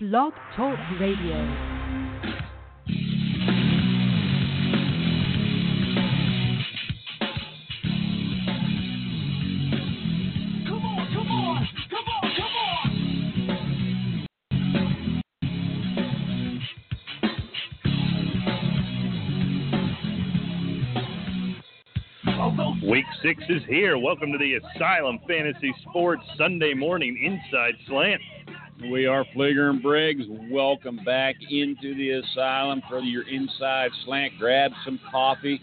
Blog Talk Radio. Come on, come on, come on, come on! Week six is here. Welcome to the Asylum Fantasy Sports Sunday Morning Inside Slant. We are Fleeger and Briggs. Welcome back into the asylum for your inside slant. Grab some coffee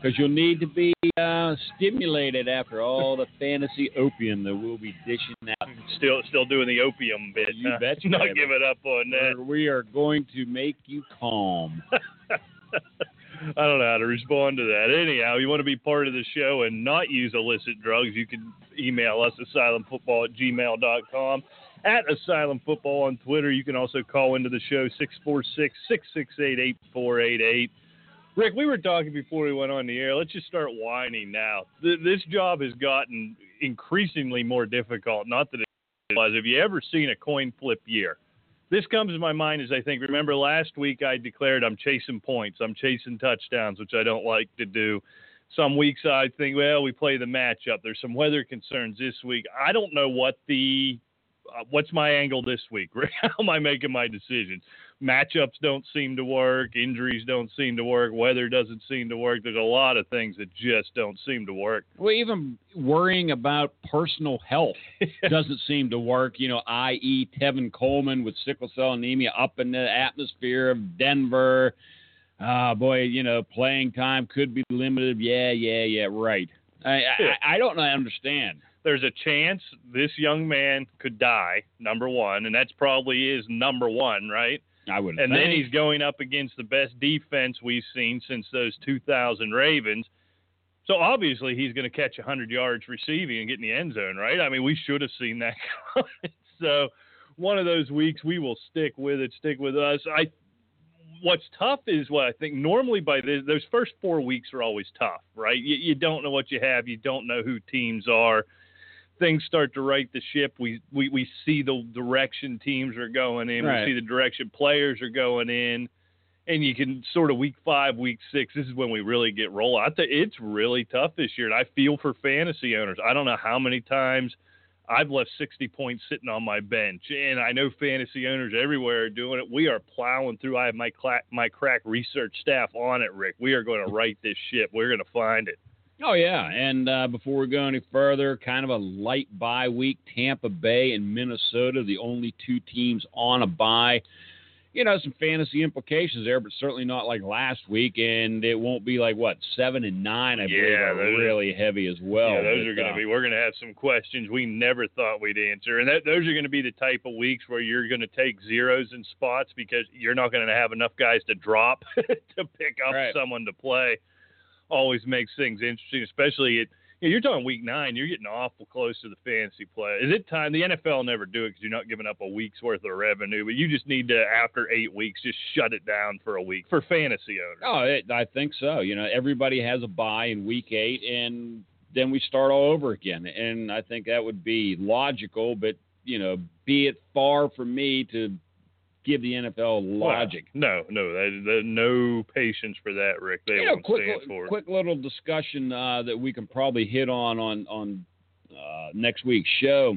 because you'll need to be uh, stimulated after all the fantasy opium that we'll be dishing out. Still, still doing the opium bit. You huh? betcha, Not baby. giving up on that. We are going to make you calm. I don't know how to respond to that. Anyhow, you want to be part of the show and not use illicit drugs, you can email us asylumfootball at gmail.com. At Asylum Football on Twitter. You can also call into the show 646 668 8488. Rick, we were talking before we went on the air. Let's just start whining now. Th- This job has gotten increasingly more difficult. Not that it was. Have you ever seen a coin flip year? This comes to my mind as I think, remember last week I declared I'm chasing points, I'm chasing touchdowns, which I don't like to do. Some weeks I think, well, we play the matchup. There's some weather concerns this week. I don't know what the uh, what's my angle this week. How am I making my decisions? Matchups don't seem to work. Injuries don't seem to work. Weather doesn't seem to work. There's a lot of things that just don't seem to work. Well, even worrying about personal health doesn't seem to work. You know, i.e., Tevin Coleman with sickle cell anemia up in the atmosphere of Denver. Ah, boy, you know, playing time could be limited. Yeah, yeah, yeah, right. I, I, I don't understand. There's a chance this young man could die, number one, and that's probably is number one, right? I would. And then he's going up against the best defense we've seen since those 2000 Ravens. So obviously he's going to catch 100 yards receiving and get in the end zone, right? I mean, we should have seen that so one of those weeks we will stick with it, stick with us. I what's tough is what I think normally by this, those first four weeks are always tough, right? You, you don't know what you have, you don't know who teams are. Things start to right the ship. We we, we see the direction teams are going in. Right. We see the direction players are going in, and you can sort of week five, week six. This is when we really get rolling. I think it's really tough this year, and I feel for fantasy owners. I don't know how many times I've left 60 points sitting on my bench, and I know fantasy owners everywhere are doing it. We are plowing through. I have my cla- my crack research staff on it, Rick. We are going to right this ship. We're going to find it. Oh yeah, and uh, before we go any further, kind of a light bye week. Tampa Bay and Minnesota, the only two teams on a bye. You know, some fantasy implications there, but certainly not like last week. And it won't be like what seven and nine. I believe are those are- really heavy as well. yeah, those but, are going to uh, be. We're going to have some questions we never thought we'd answer, and that, those are going to be the type of weeks where you're going to take zeros in spots because you're not going to have enough guys to drop to pick up Right. someone to play. Always makes things interesting, especially at. You know, you're talking week nine. You're getting awful close to the fantasy play. Is it time? The NFL never do it because you're not giving up a week's worth of revenue, but you just need to, after eight weeks, just shut it down for a week for fantasy owners. Oh, it, I think so. You know, everybody has a buy in week eight, and then we start all over again. And I think that would be logical, but you know, be it far from me to give the NFL logic. Well, no, no, that, no patience for that, Rick. They you know, won't quick, stand for it. quick little discussion uh, that we can probably hit on on on uh, next week's show.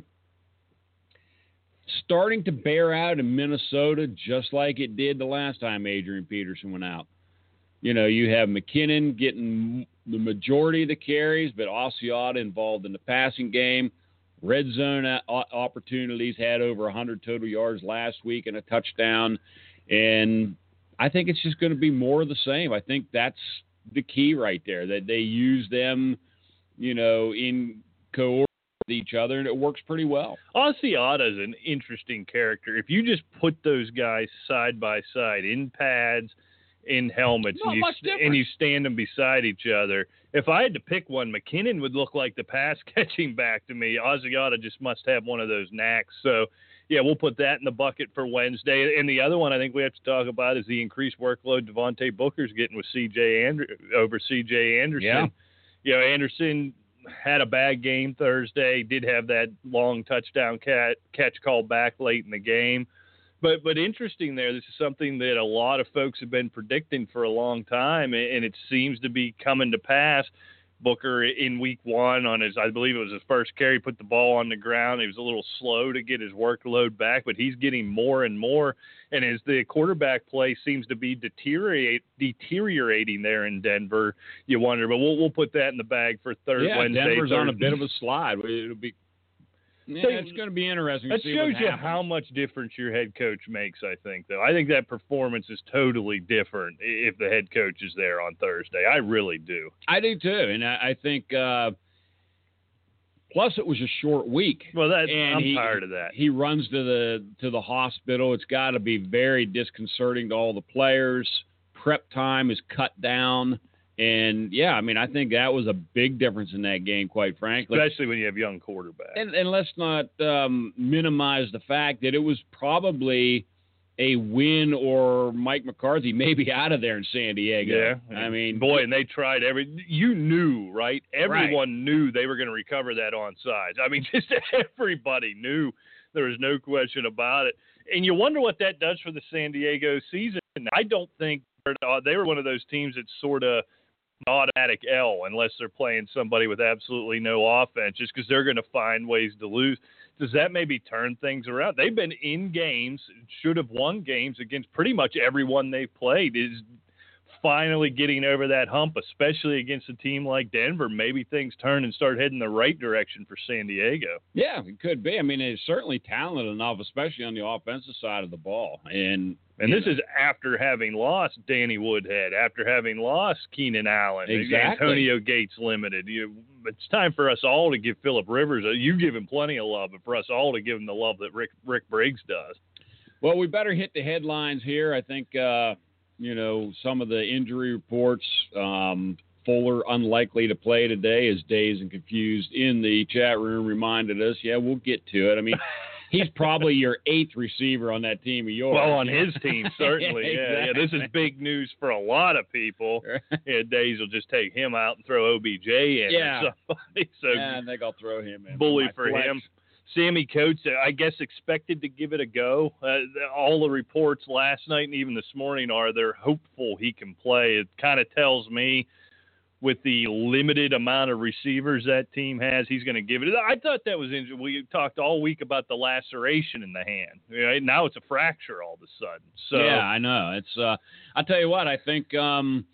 Starting to bear out in Minnesota, just like it did the last time Adrian Peterson went out. You know, you have McKinnon getting the majority of the carries, but Asiata involved in the passing game. Red zone opportunities had over 100 total yards last week and a touchdown. And I think it's just going to be more of the same. I think that's the key right there that they use them, you know, in coordinate with each other, and it works pretty well. Asiata is an interesting character. If you just put those guys side by side in pads, in helmets, and you much and you stand them beside each other, if I had to pick one, McKinnon would look like the pass catching back to me. Asiata just must have one of those knacks. So, yeah, we'll put that in the bucket for Wednesday. And the other one I think we have to talk about is the increased workload Devontae Booker's getting with C.J. Ander- over C.J. Anderson. Yeah. You know, Anderson had a bad game Thursday. Did have that long touchdown cat, catch call back late in the game. But but interesting there. This is something that a lot of folks have been predicting for a long time, and it seems to be coming to pass. Booker in week one on his, I believe it was his first carry, put the ball on the ground. He was a little slow to get his workload back, but he's getting more and more. And as the quarterback play seems to be deteriorate, deteriorating there in Denver, you wonder. But we'll we'll put that in the bag for third yeah, Wednesday. Denver's on a bit of a slide. It'll be. Yeah, So- it's going to be interesting. That shows you how much difference your head coach makes. I think, though. I think that performance is totally different if the head coach is there on Thursday. I really do. I do too, and I, I think. Uh, plus, it was a short week. Well, that I'm he- tired of that. He runs to the to the hospital. It's got to be very disconcerting to all the players. Prep time is cut down, and yeah, I mean, I think that was a big difference in that game, quite frankly. Especially when you have young quarterbacks. And, and let's not um, minimize the fact that it was probably a win or Mike McCarthy maybe out of there in San Diego. Yeah, I mean, boy, and they tried every. You knew, right? Everyone knew they were going to recover that on onside. I mean, just everybody knew. There was no question about it. And you wonder what that does for the San Diego season. I don't think uh, they were one of those teams that sort of automatic L unless they're playing somebody with absolutely no offense, just because they're going to find ways to lose. Does that maybe turn things around? They've been in games, should have won games against pretty much everyone they've played. Is finally getting over that hump, especially against a team like Denver. Maybe things turn and start heading the right direction for San Diego. Yeah, it could be. I mean, it's certainly talented enough, especially on the offensive side of the ball. And And this know, is after having lost Danny Woodhead, after having lost Keenan Allen, Exactly. Antonio Gates limited. You, it's time for us all to give Philip Rivers. A, you give him plenty of love, but for us all to give him the love that Rick Rick Briggs does. well, we better hit the headlines here. I think uh, you know some of the injury reports. Um, Fuller unlikely to play today, as dazed and confused in the chat room reminded us. Yeah, we'll get to it. I mean, he's probably your eighth receiver on that team of yours. Well, on his team, certainly. yeah, yeah. This is big news for a lot of people. Yeah, Days will just take him out and throw OBJ in Yeah. or somebody. So yeah, I think I'll throw him in. bully for flex. him. Sammy Coates, I guess, expected to give it a go. Uh, all the reports last night and even this morning are they're hopeful he can play. It kind of tells me, with the limited amount of receivers that team has, he's going to give it. I thought that was interesting. We talked all week about the laceration in the hand. Right? Now it's a fracture all of a sudden. So yeah, I know. It's uh I'll tell you what, I think um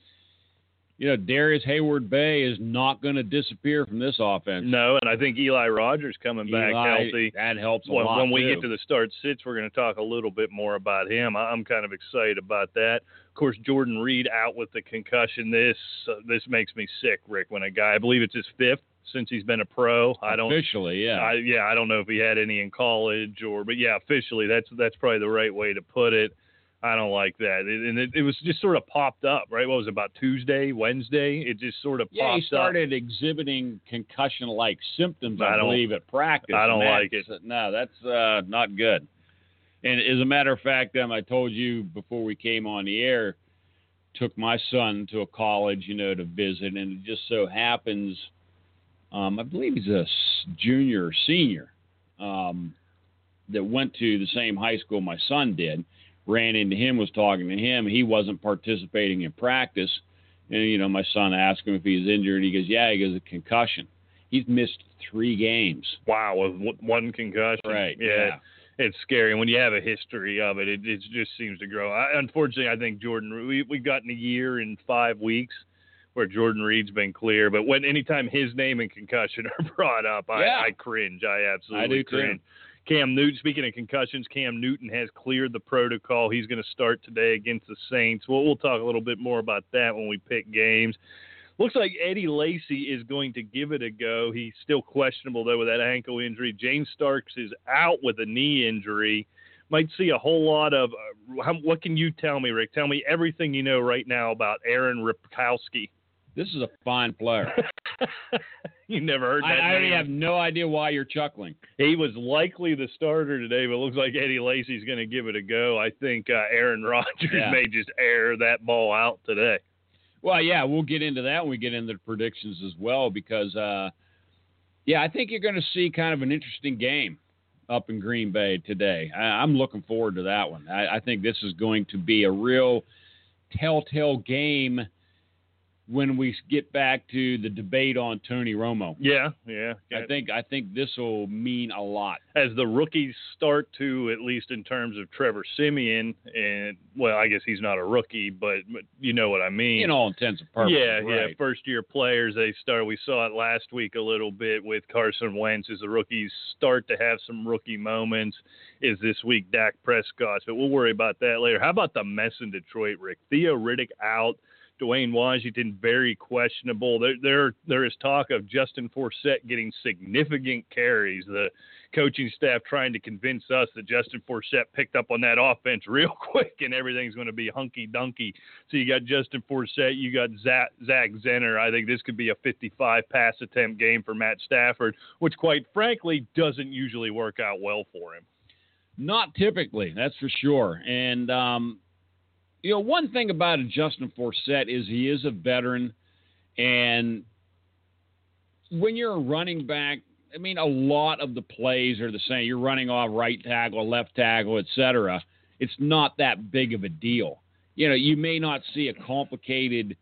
you know, Darrius Heyward-Bey is not going to disappear from this offense. no, and I think Eli Rogers coming back healthy. That helps a when, lot. when we get to the start sits, we're going to talk a little bit more about him. I'm kind of excited about that. Of course, Jordan Reed out with the concussion. This uh, this makes me sick, Rick. When a guy, I believe it's his fifth since he's been a pro. I don't. officially, yeah. I, yeah, I don't know if he had any in college or, but yeah, officially, that's that's probably the right way to put it. I don't like that, it, and it, it was just sort of popped up, right? What was it, about Tuesday, Wednesday? It just sort of yeah, popped he started exhibiting concussion-like symptoms, I, I believe, at practice. I don't like it. No, that's uh, not good. And as a matter of fact, um, I told you before we came on the air, took my son to a college, you know, to visit, and it just so happens, um, I believe he's a junior or senior, um, that went to the same high school my son did. Ran into him, was talking to him. He wasn't participating in practice. And, you know, my son asked him if he was injured. He goes, Yeah, he goes, a concussion. He's missed three games. Wow, with one concussion. Right. Yeah. It's scary. And when you have a history of it, it, it just seems to grow. I, unfortunately, I think Jordan, we, we've gotten a year in five weeks where Jordan Reed's been clear. But when anytime his name and concussion are brought up, I, Yeah. I cringe. I absolutely I do too. Cam Newton, speaking of concussions, Cam Newton has cleared the protocol. He's going to start today against the Saints. We'll, we'll talk a little bit more about that when we pick games. Looks like Eddie Lacy is going to give it a go. He's still questionable though with that ankle injury. James Starks is out with a knee injury. Might see a whole lot of. Uh, how, what can you tell me, Rick? Tell me everything you know right now about Aaron Ripkowski. This is a fine player. you never heard that I, I name. have no idea why you're chuckling. He was likely the starter today, but it looks like Eddie Lacy's going to give it a go. I think uh, Aaron Rodgers Yeah. may just air that ball out today. Well, yeah, we'll get into that when we get into the predictions as well because, uh, yeah, I think you're going to see kind of an interesting game. up in Green Bay today. I, I'm looking forward to that one. I, I think this is going to be a real telltale game when we get back to the debate on Tony Romo. Yeah, yeah. I think I think this will mean a lot. as the rookies start to, at least in terms of Trevor Siemian, and well, I guess he's not a rookie, but, but you know what I mean. In all intents and purposes. yeah, yeah. First year players, they start. We saw it last week a little bit with Carson Wentz as the rookies start to have some rookie moments. Is this week Dak Prescott? But we'll worry about that later. How about the mess in Detroit, Rick? Theo Riddick out. Dwayne Washington very questionable. There, there, there is talk of Justin Forsett getting significant carries. The coaching staff trying to convince us that Justin Forsett picked up on that offense real quick and everything's going to be hunky dunky. So you got Justin Forsett, you got Zach, Zach Zenner. I think this could be a 55 pass attempt game for Matt Stafford, which quite frankly doesn't usually work out well for him. Not typically, that's for sure. And um, you know, one thing about Justin Forsett is he is a veteran, and when you're a running back, I mean, a lot of the plays are the same. You're running off right tackle, left tackle, etc. It's not that big of a deal. You know, you may not see a complicated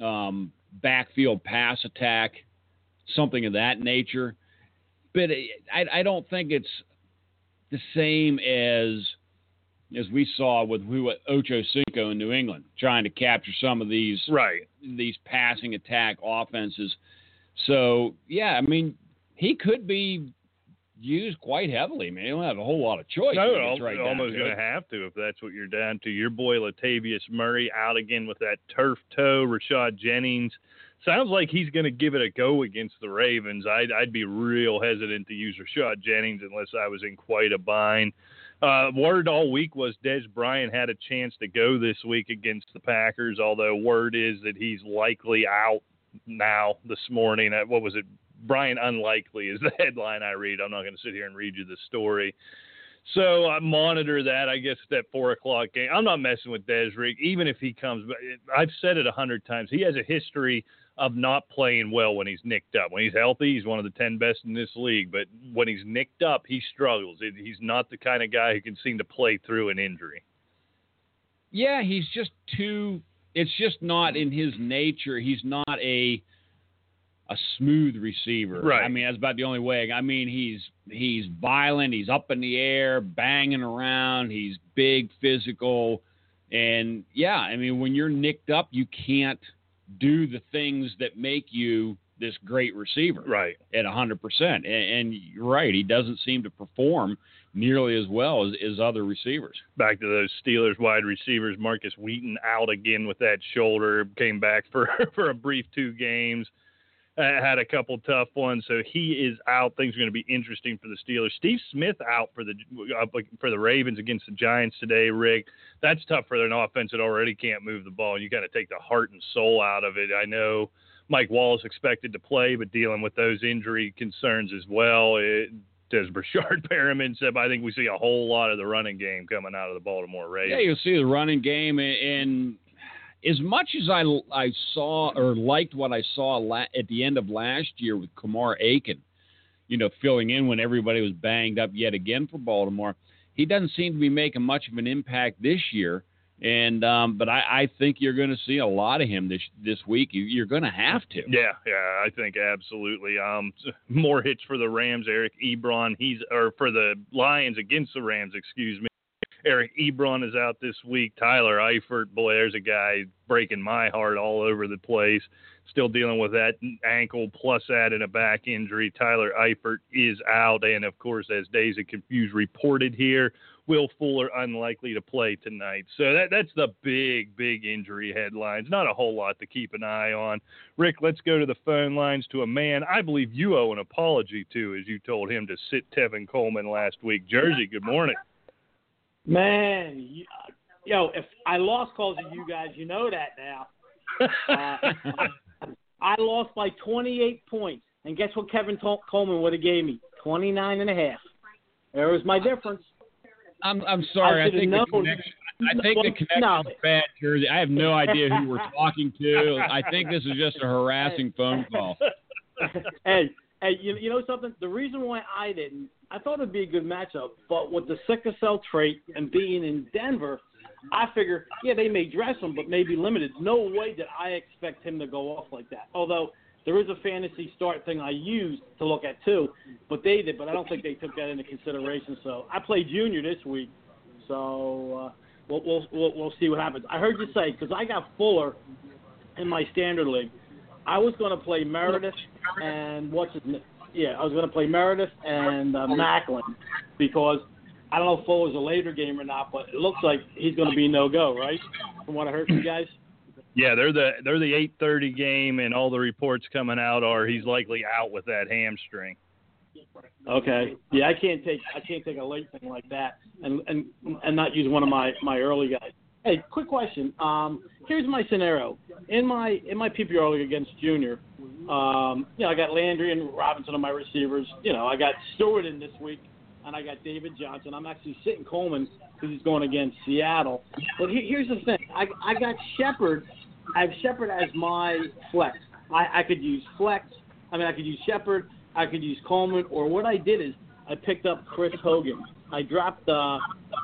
um, backfield pass attack, something of that nature, but I, I don't think it's the same as as we saw with Ocho Cinco in New England, trying to capture some of these Right. these passing attack offenses. So yeah, I mean, he could be used quite heavily. I mean, he don't have a whole lot of choice. No, right almost going to have to if that's what you're down to. Your boy Latavius Murray out again with that turf toe. Rashad Jennings sounds like he's going to give it a go against the Ravens. I'd, I'd be real hesitant to use Rashad Jennings unless I was in quite a bind. Uh, word all week was Dez Bryant had a chance to go this week against the Packers, although word is that he's likely out now this morning. Uh, What was it? Brian Unlikely is the headline I read. I'm not going to sit here and read you the story. So I monitor that. I guess that four o'clock game. I'm not messing with Desrick, even if he comes. But I've said it a hundred times. He has a history of not playing well when he's nicked up. When he's healthy, he's one of the ten best in this league. But when he's nicked up, he struggles. He's not the kind of guy who can seem to play through an injury. Yeah, he's just too. It's just not in his nature. He's not a a smooth receiver. Right. I mean, that's about the only way. I mean, he's he's violent. He's up in the air, banging around. He's big, physical, and yeah. I mean, when you're nicked up, you can't do the things that make you this great receiver Right. at 100%. And, and you're right, he doesn't seem to perform nearly as well as, as other receivers. back to those Steelers wide receivers. Markus Wheaton out again with that shoulder. Came back for for a brief two games. Uh, had a couple tough ones, so he is out. Things are going to be interesting for the Steelers. Steve Smith out for the uh, for the Ravens against the Giants today. Rick, that's tough for an offense that already can't move the ball. You got to take the heart and soul out of it. I know Mike Wallace expected to play, but dealing with those injury concerns as well. It, as Breshad Perriman said, I think we see a whole lot of the running game coming out of the Baltimore Ravens. Yeah, you'll see the running game, and as much as I I saw or liked what I saw la- at the end of last year with Kamar Aiken, you know, filling in when everybody was banged up yet again for Baltimore, he doesn't seem to be making much of an impact this year. And um, but I, I think you're going to see a lot of him this this week. You, you're going to have to. Yeah, yeah, I think absolutely. Um, more hits for the Rams. Eric Ebron, he's or for the Lions against the Rams. Excuse me. Eric Ebron is out this week. Tyler Eifert, boy, there's a guy breaking my heart all over the place. Still dealing with that ankle plus adding a back injury. Tyler Eifert is out, and of course, as Days of Confused reported here, Will Fuller unlikely to play tonight. So that that's the big, big injury headlines. Not a whole lot to keep an eye on. Rick, let's go to the phone lines to a man I believe you owe an apology to, as you told him to sit Tevin Coleman last week. Jersey, good morning. Man, you, yo, if I lost calls to you guys, you know that now. Uh, I lost by 28 points, and guess what Kevin Tol- Coleman would have gave me? 29 and a half. There was my difference. I'm I'm sorry. I, I think the connection. I think the connection no. is bad, Jersey. I have no idea who we're talking to. I think this is just a harassing phone call. hey, Hey, you, you know something? The reason why I didn't, I thought it'd be a good matchup, but with the sickle cell trait and being in Denver, I figure, yeah, they may dress him, but maybe limited. No way did I expect him to go off like that. Although there is a fantasy start thing I used to look at too, but they did, but I don't think they took that into consideration. So I played junior this week, so uh, we'll, we'll we'll we'll see what happens. I heard you say because I got Fuller in my standard league. I was going to play Meredith and what's his name? Yeah, I was going to play Meredith and uh, Maclin because I don't know if Fuller's a later game or not, but it looks like he's going to be no go, right? From what I heard from you guys. Yeah, they're the they're the 8:30 game, and all the reports coming out are he's likely out with that hamstring. Okay. Yeah, I can't take I can't take a late thing like that and and and not use one of my my early guys. Hey, quick question. Um, here's my scenario. In my in my PPR league against Junior, um, you know, I got Landry and Robinson on my receivers. You know, I got Stewart in this week, and I got David Johnson. I'm actually sitting Coleman because he's going against Seattle. But he, here's the thing. I I got Shepard. I have Shepard as my flex. I, I could use flex. I mean, I could use Shepard. I could use Coleman. Or what I did is I picked up Chris Hogan. I dropped uh,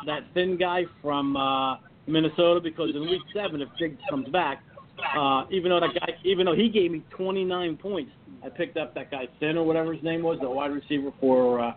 that thin guy from. Uh, Minnesota because in week seven, if Diggs comes back, uh, even though that guy, even though he gave me 29 points, I picked up that guy Thin or whatever his name was, the wide receiver for uh,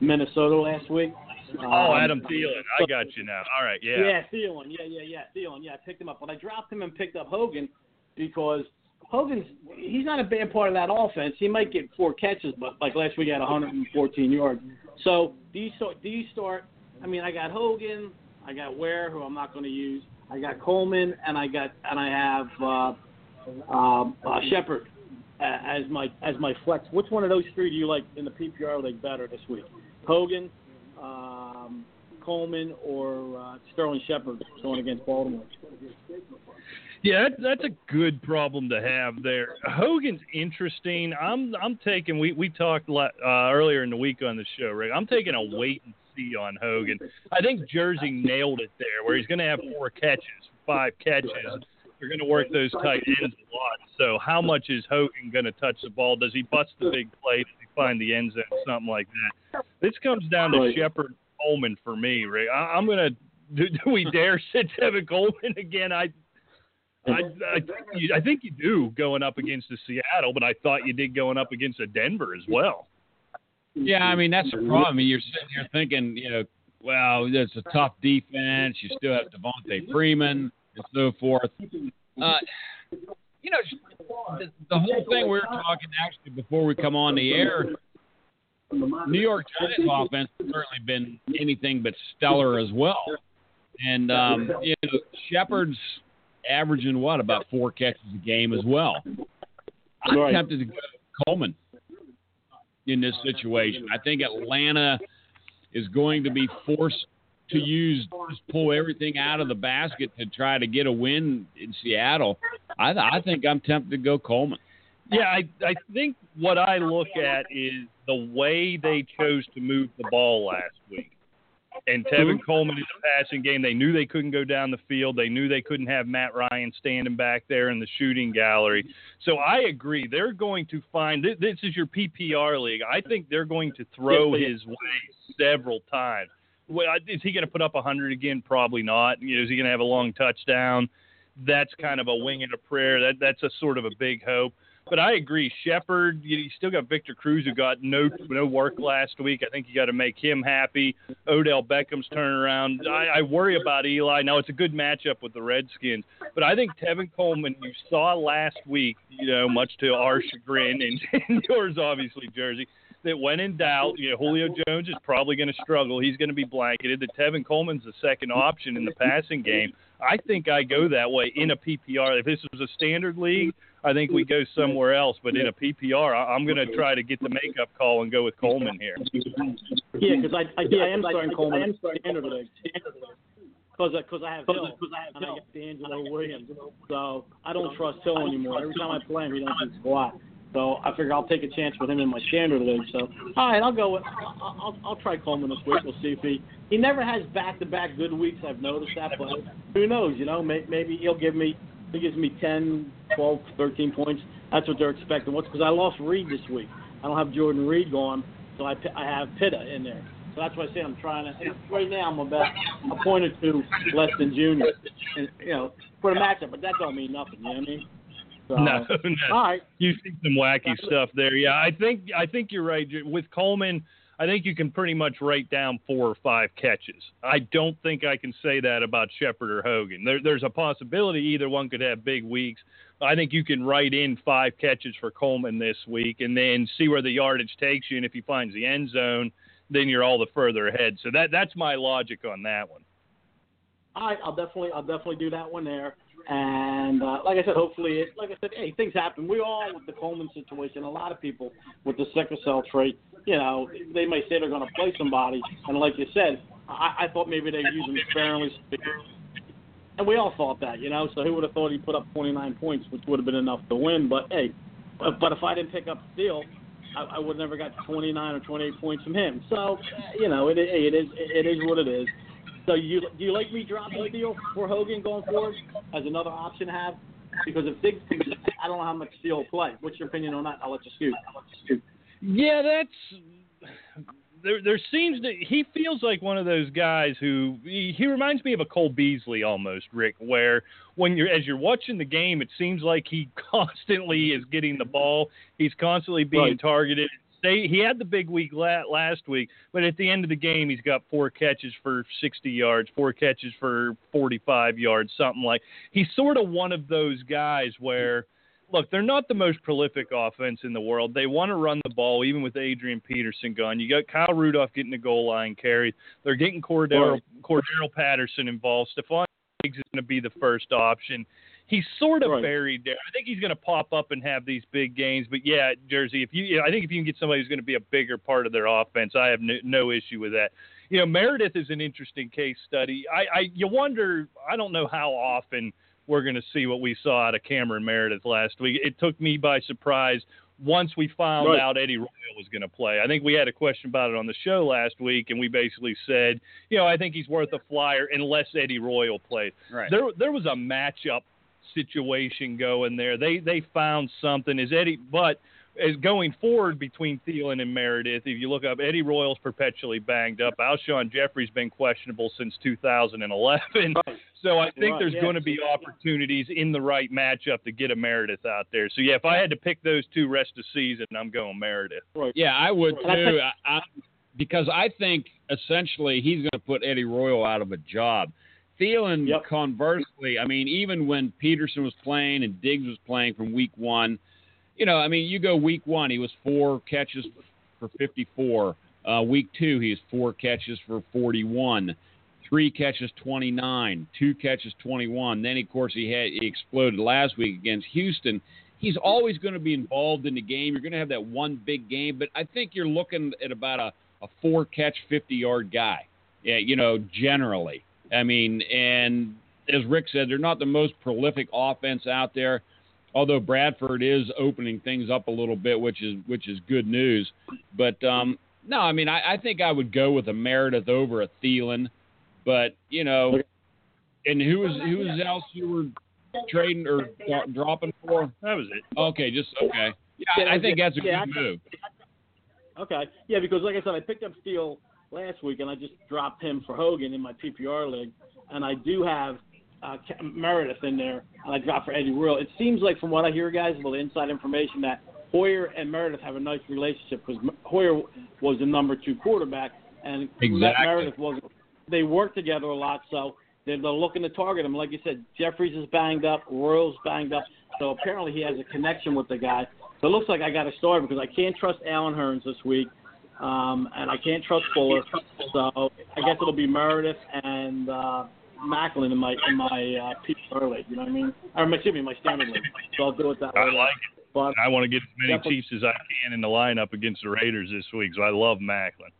Minnesota last week. Um, oh, Adam Thielen, I got you now. All right, yeah. Yeah, Thielen, yeah, yeah, yeah, Thielen, yeah. I picked him up, but I dropped him and picked up Hogan because Hogan's he's not a bad part of that offense. He might get four catches, but like last week, he had 114 yards. So do you start? Do you start? I mean, I got Hogan, I got Ware, who I'm not going to use. I got Coleman, and I got and I have uh, um, uh, Shepard as my as my flex. Which one of those three do you like in the PPR league better this week? Hogan, um, Coleman, or uh, Sterling Shepard going against Baltimore? Yeah, that's a good problem to have there. Hogan's interesting. I'm I'm taking. We we talked uh, earlier in the week on the show, Rick. I'm taking a wait and see on Hogan. I think Jersey nailed it there, where he's going to have four catches, five catches. They're going to work those tight ends a lot. So how much is Hogan going to touch the ball? Does he bust the big play? Does he find the end zone? Something like that. This comes down to Shepard Coleman for me, Rick. I, I'm going to. Do, do we dare sit Tevin Coleman again? I I, I, think you, I think you do going up against the Seattle, but I thought you did going up against a Denver as well. Yeah, I mean that's the problem. I mean, you're sitting here thinking, you know, well, it's a tough defense. You still have Devonta Freeman and so forth. Uh, you know, the, the whole thing we were talking actually before we come on the air. New York Giants offense has certainly been anything but stellar as well. And um, you know, Shepard's averaging what about four catches a game as well. I'm right. tempted to go Coleman in this situation. I think Atlanta is going to be forced to use just pull everything out of the basket to try to get a win in Seattle. I, I think I'm tempted to go Coleman. Yeah, I I think what I look at is the way they chose to move the ball last week. And Tevin mm-hmm. Coleman in the passing game, they knew they couldn't go down the field. They knew they couldn't have Matt Ryan standing back there in the shooting gallery. So I agree. They're going to find this is your PPR league. I think they're going to throw his way several times. Well, is he going to put up 100 again? Probably not. You know, is he going to have a long touchdown? That's kind of a wing and a prayer. That that's a sort of a big hope. But I agree, Shepard. You, you still got Victor Cruz who got no no work last week. I think you got to make him happy. Odell Beckham's turnaround. I, I worry about Eli. Now it's a good matchup with the Redskins, but I think Tevin Coleman. You saw last week, you know, much to our chagrin and, and yours, obviously, Jersey that when in doubt, you know, Julio Jones is probably going to struggle. He's going to be blanketed. That Tevin Coleman's the second option in the passing game. I think I go that way in a PPR. If this was a standard league, I think we go somewhere else. But in a PPR, I'm going to try to get the makeup call and go with Coleman here. Yeah, because I, I, yeah, I am starting Coleman in standard league. Because because I have Hill and I got DeAngelo Williams, so I don't trust Hill anymore. Every time I play him, he doesn't squat. So I figure I'll take a chance with him in my standard league. So all right, I'll go with I'll, I'll, I'll try Coleman this week. We'll see if he he never has back to back good weeks. I've noticed that, but who knows? You know, may, maybe he'll give me he gives me 10, 12, 13 points. That's what they're expecting. What's because I lost Reed this week. I don't have Jordan Reed going, so I I have Pitta in there. So that's why I say I'm trying to. Right now, I'm about a point or two less than Junior, and, you know, for the matchup. But that don't mean nothing. You know what I mean? So, No, no. All right. You see some wacky stuff there. Yeah, I think I think you're right with Coleman. I think you can pretty much write down four or five catches. I don't think I can say that about Shepard or Hogan. There, there's a possibility either one could have big weeks. I think you can write in five catches for Coleman this week and then see where the yardage takes you. And if he finds the end zone, then you're all the further ahead. So that that's my logic on that one. All right, I'll definitely I'll definitely do that one there. And uh, like I said, hopefully, it, like I said, hey, things happen. We all with the Coleman situation. A lot of people with the sickle cell trait, you know, they may say they're going to play somebody, and like you said, I, I thought maybe they'd use him sparingly. And we all thought that, you know. So who would have thought he put up 29 points, which would have been enough to win? But hey, but, if I didn't pick up Steele, I, I would never got 29 or 28 points from him. So you know, it, it is it is what it is. So you do you like me dropping Steele for Hogan going forward as another option to have? Because if Diggs, I don't know how much Steele will play. What's your opinion on that? I'll let you shoot. I'll let you shoot. Yeah, that's there. There seems to he feels like one of those guys who he, he reminds me of a Cole Beasley almost, Rick. Where when you're as you're watching the game, it seems like he constantly is getting the ball. He's constantly being Right. targeted. They, he had the big week la- last week, but at the end of the game, he's got four catches for 60 yards, four catches for 45 yards, something like. He's sort of one of those guys where look, they're not the most prolific offense in the world. They want to run the ball, even with Adrian Peterson gone. You got Kyle Rudolph getting the goal line carry. They're getting Cordero, Right. Cordero Patterson involved. Stefon Diggs is going to be the first option. He's sort of Right. buried there. I think he's going to pop up and have these big games. But yeah, Jersey, if you, I think if you can get somebody who's going to be a bigger part of their offense, I have no, no issue with that. You know, Meredith is an interesting case study. I, I, you wonder. I don't know how often we're going to see what we saw out of Cameron Meredith last week. It took me by surprise once we found Right. out Eddie Royal was going to play. I think we had a question about it on the show last week, and we basically said, you know, I think he's worth a flyer unless Eddie Royal plays. Right. There, there was a matchup situation going there. They, they found something. Is Eddie, but as going forward between Thielen and Meredith, if you look up, Eddie Royal's perpetually banged up. Alshon Jeffery's been questionable since 2011. Right. So I think Right, there's yeah. going to be opportunities in the right matchup to get a Meredith out there. So yeah, if I had to pick those two rest of season, I'm going Meredith. Right. Yeah, I would And too. I, I, because I think essentially he's going to put Eddie Royal out of a job. Thielen, Yep. conversely, I mean, even when Peterson was playing and Diggs was playing from week one, you know, I mean, you go week one, he was four catches for 54. Uh, week two, he was four catches for 41. Three catches, 29. Two catches, 21. Then, of course, he had he exploded last week against Houston. He's always going to be involved in the game. You're going to have that one big game, but I think you're looking at about a, a four catch, 50 yard guy. Yeah, you know, generally. I mean, and as Rick said, they're not the most prolific offense out there. Although Bradford is opening things up a little bit, which is which is good news. But um, no, I mean, I, I think I would go with a Meredith over a Thielen. But you know, and who was who was else you were trading or dro- dropping for? That was it. Okay, just okay. Yeah, Yeah, I think that's a yeah, good move. Okay. Yeah, because like I said, I picked up Steele last week, and I just dropped him for Hogan in my PPR league, and I do have uh, Meredith in there, and I dropped for Eddie Royal. It seems like, from what I hear, guys, with the inside information, that Hoyer and Meredith have a nice relationship because Hoyer was the number two quarterback, and Exactly. Meredith was. They work together a lot, so they're, they're looking to target him. Like you said, Jeffries is banged up, Royal's banged up, so apparently he has a connection with the guy. So it looks like I got a story because I can't trust Allen Hurns this week, um, and I can't trust Fuller. So I guess it'll be Meredith and uh, Maclin in my in my uh, PPR league. You know what I mean? Or excuse me, my standard league. So I'll do it that way. I like it. But I want to get as many Chiefs as I can in the lineup against the Raiders this week. So I love Maclin.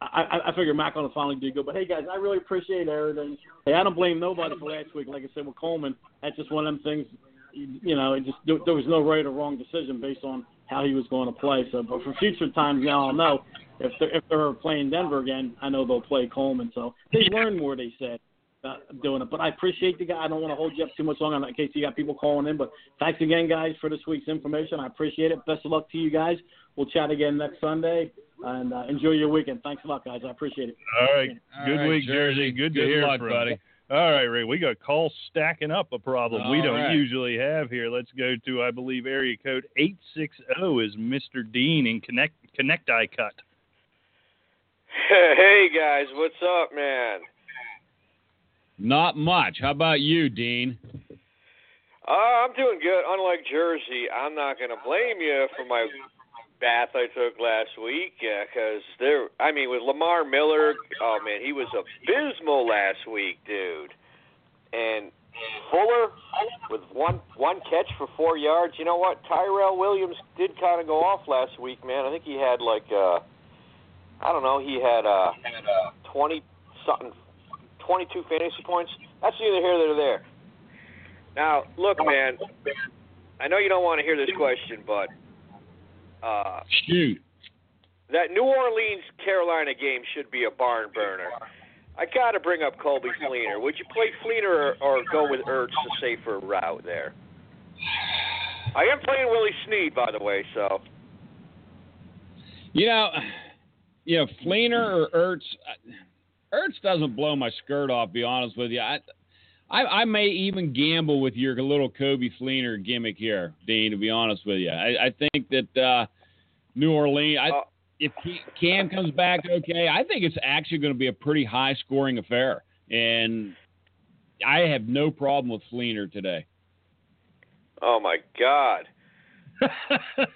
I, I, I figure Maclin will finally do good. But hey, guys, I really appreciate everything. Hey, I don't blame nobody for last week. Like I said with Coleman, that's just one of them things. You you know, it just there there was no right or wrong decision based on how he was going to play. So, but for future times, now I'll know if they're if they're playing Denver again, I know they'll play Coleman. So they learned more. They said. Uh, doing it, but I appreciate the guy. I don't want to hold you up too much longer in case you got people calling in. But thanks again, guys, for this week's information. I appreciate it. Best of luck to you guys. we'll chat again next Sunday. And uh, enjoy your weekend. Thanks a lot, guys. I appreciate it. All right. All Good right, week, Jersey. Good, to hear luck, from buddy. you. All right, Ray. We got calls stacking up a problem we don't right. usually have here. Let's go to, I believe, area code 860 is Mr. Dean in Connect Connect Eye Cut. Hey guys, what's up, man? Not much. How about you, Dean? Uh, I'm doing good. Unlike Jersey, I'm not going to blame you for my bath I took last week because there. I mean, with Lamar Miller, oh man, he was abysmal last week, dude. And Fuller with one one catch for four yards. You know what? Tyrell Williams did kind of go off last week, man. I think he had like uh, I don't know, he had uh, twenty something, twenty two fantasy points. That's neither here nor there. Now, look, man. I know you don't want to hear this question, but uh, Shoot. that New Orleans Carolina game should be a barn burner. I got to bring up Coby Fleener. Would you play Fleener or, or go with Ertz the safer route there? I am playing Willie Snead, by the way, so You know, you know, Fleener or Ertz. Ertz doesn't blow my skirt off. Be honest with you, I, I, I may even gamble with your little Coby Fleener gimmick here, Dean. To be honest with you, I, I think that uh, New Orleans. I, Uh, if he, Cam comes back okay, I think it's actually going to be a pretty high scoring affair, and I have no problem with Fleener today. oh my God.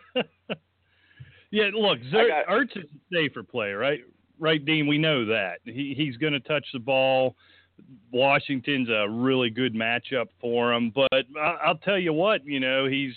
yeah, look, Zer- got- Ertz is a safer play, right? Right, Dean. We know that he he's going to touch the ball. Washington's a really good matchup for him, but I, I'll tell you what, you know, he's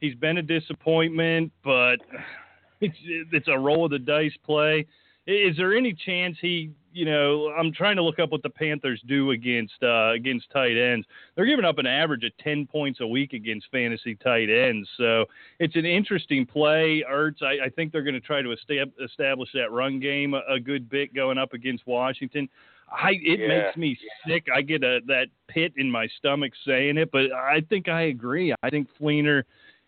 he's been a disappointment, but it's it's a roll of the dice play. Is there any chance he, you know, I'm trying to look up what the Panthers do against uh, against tight ends. They're giving up an average of 10 points a week against fantasy tight ends. So it's an interesting play. Ertz, I, I think they're going to try to establish that run game a, a good bit going up against Washington. I it Yeah. makes me sick. I get a that pit in my stomach saying it, but I think I agree. I think Fleener,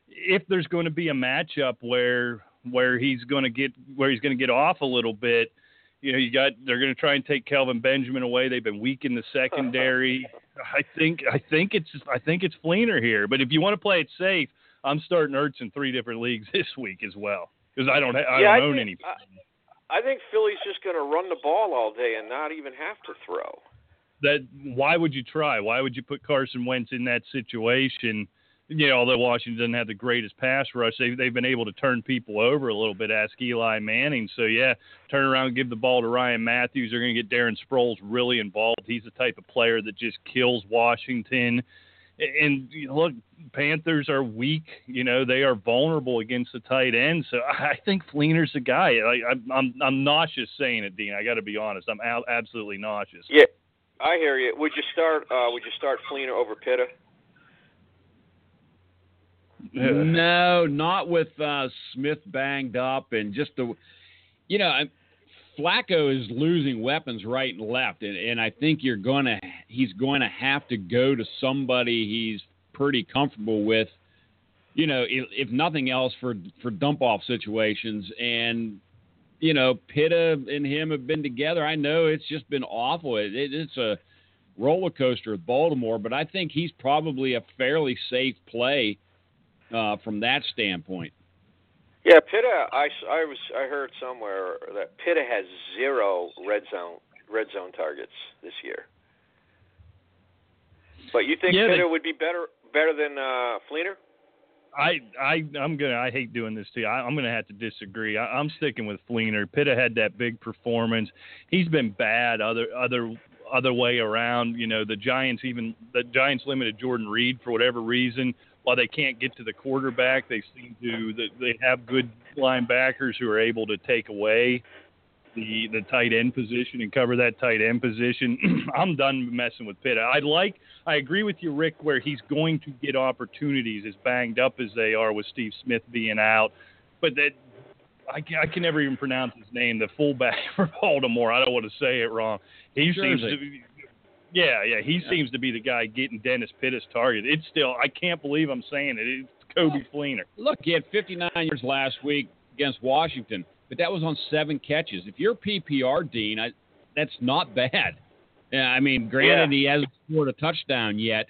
if there's going to be a matchup where where he's going to get where he's going to get off a little bit, you know, you got they're going to try and take Kelvin Benjamin away. They've been weak in the secondary. I think I think it's I think it's Fleener here. But if you want to play it safe, I'm starting Ertz in three different leagues this week as well because I don't ha- I Yeah, don't I own think- any. I think Philly's just going to run the ball all day and not even have to throw. that why would you try? Why would you put Carson Wentz in that situation? You know, although Washington doesn't have the greatest pass rush, they they've been able to turn people over a little bit. Ask Eli Manning. So yeah, turn around, give the ball to Ryan Mathews. They're going to get Darren Sproles really involved. He's the type of player that just kills Washington. And look, Panthers are weak. You know, they are vulnerable against the tight end. So I think Fleener's the guy. I, I'm I'm I'm nauseous saying it, Dean. I got to be honest. I'm absolutely nauseous. Yeah, I hear you. Would you start? Uh, would you start Fleener over Pitta? No, not with uh, Smith banged up and just the, you know, Flacco is losing weapons right and left, and, and I think you're gonna he's going to have to go to somebody he's pretty comfortable with, you know, if, if nothing else for for dump off situations. And you know, Pitta and him have been together. I know it's just been awful. It, it, it's a roller coaster with Baltimore, but I think he's probably a fairly safe play uh, from that standpoint. Yeah, Pitta. I was I heard somewhere that Pitta has zero red zone red zone targets this year. But you think Yeah, they- would be better better than uh, Fleener? I I I'm gonna I hate doing this to you. I, I'm gonna have to disagree. I, I'm sticking with Fleener. Pitta had that big performance. He's been bad other other other way around. You know the Giants even the Giants limited Jordan Reed for whatever reason. While they can't get to the quarterback, they seem to they have good linebackers who are able to take away the the tight end position and cover that tight end position. I'm done messing with Pitt. I like I agree with you, Rick, where he's going to get opportunities as banged up as they are with Steve Smith being out. But that I can, I can never even pronounce his name. The fullback for Baltimore. I don't want to say it wrong. He seems Jersey. to. Be, yeah, yeah, he seems to be the guy getting Dennis Pitta's target. It's still I can't believe I'm saying it. It's Coby Fleener. Look, he had 59 yards last week. against Washington, but that was on seven catches. If you're PPR, Dean, I, that's not bad. Yeah, I mean, granted, Yeah. he hasn't scored a touchdown yet,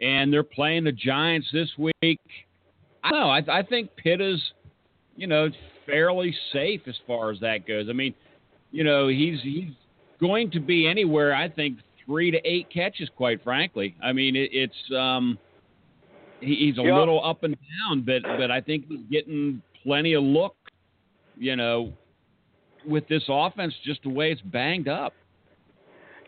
and they're playing the Giants this week. I don't know. I, I think Pitta's, you know, fairly safe as far as that goes. I mean, you know, he's he's going to be anywhere. I think three to eight catches. Quite frankly, I mean, it, it's um, he, he's a Yeah. little up and down, but but I think he's getting plenty of look. You know, with this offense, just the way it's banged up.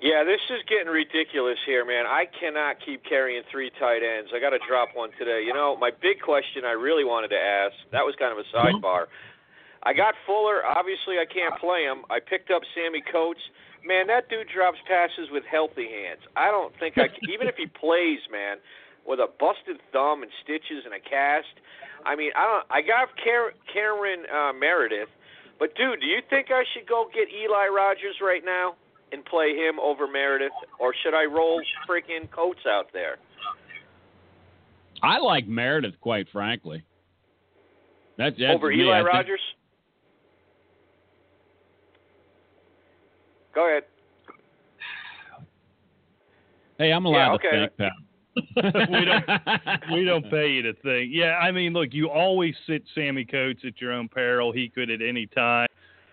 Yeah, this is getting ridiculous here, man. I cannot keep carrying three tight ends. I got to drop one today. You know, my big question I really wanted to ask, that was kind of a sidebar. I got Fuller. Obviously, I can't play him. I picked up Sammy Coates. Man, that dude drops passes with healthy hands. I don't think I can, even if he plays, man, with a busted thumb and stitches and a cast. I mean, I don't. I got Karen, Karen uh, Meredith, but dude, do you think I should go get Eli Rogers right now and play him over Meredith, or should I roll freaking Coates out there? I like Meredith, quite frankly. That's, that's over me. Eli I think- Go ahead. Hey, I'm allowed Yeah, okay. to think, pal. we don't we don't pay you to think. Yeah, I mean, look, you always sit Sammy Coates at your own peril. He could at any time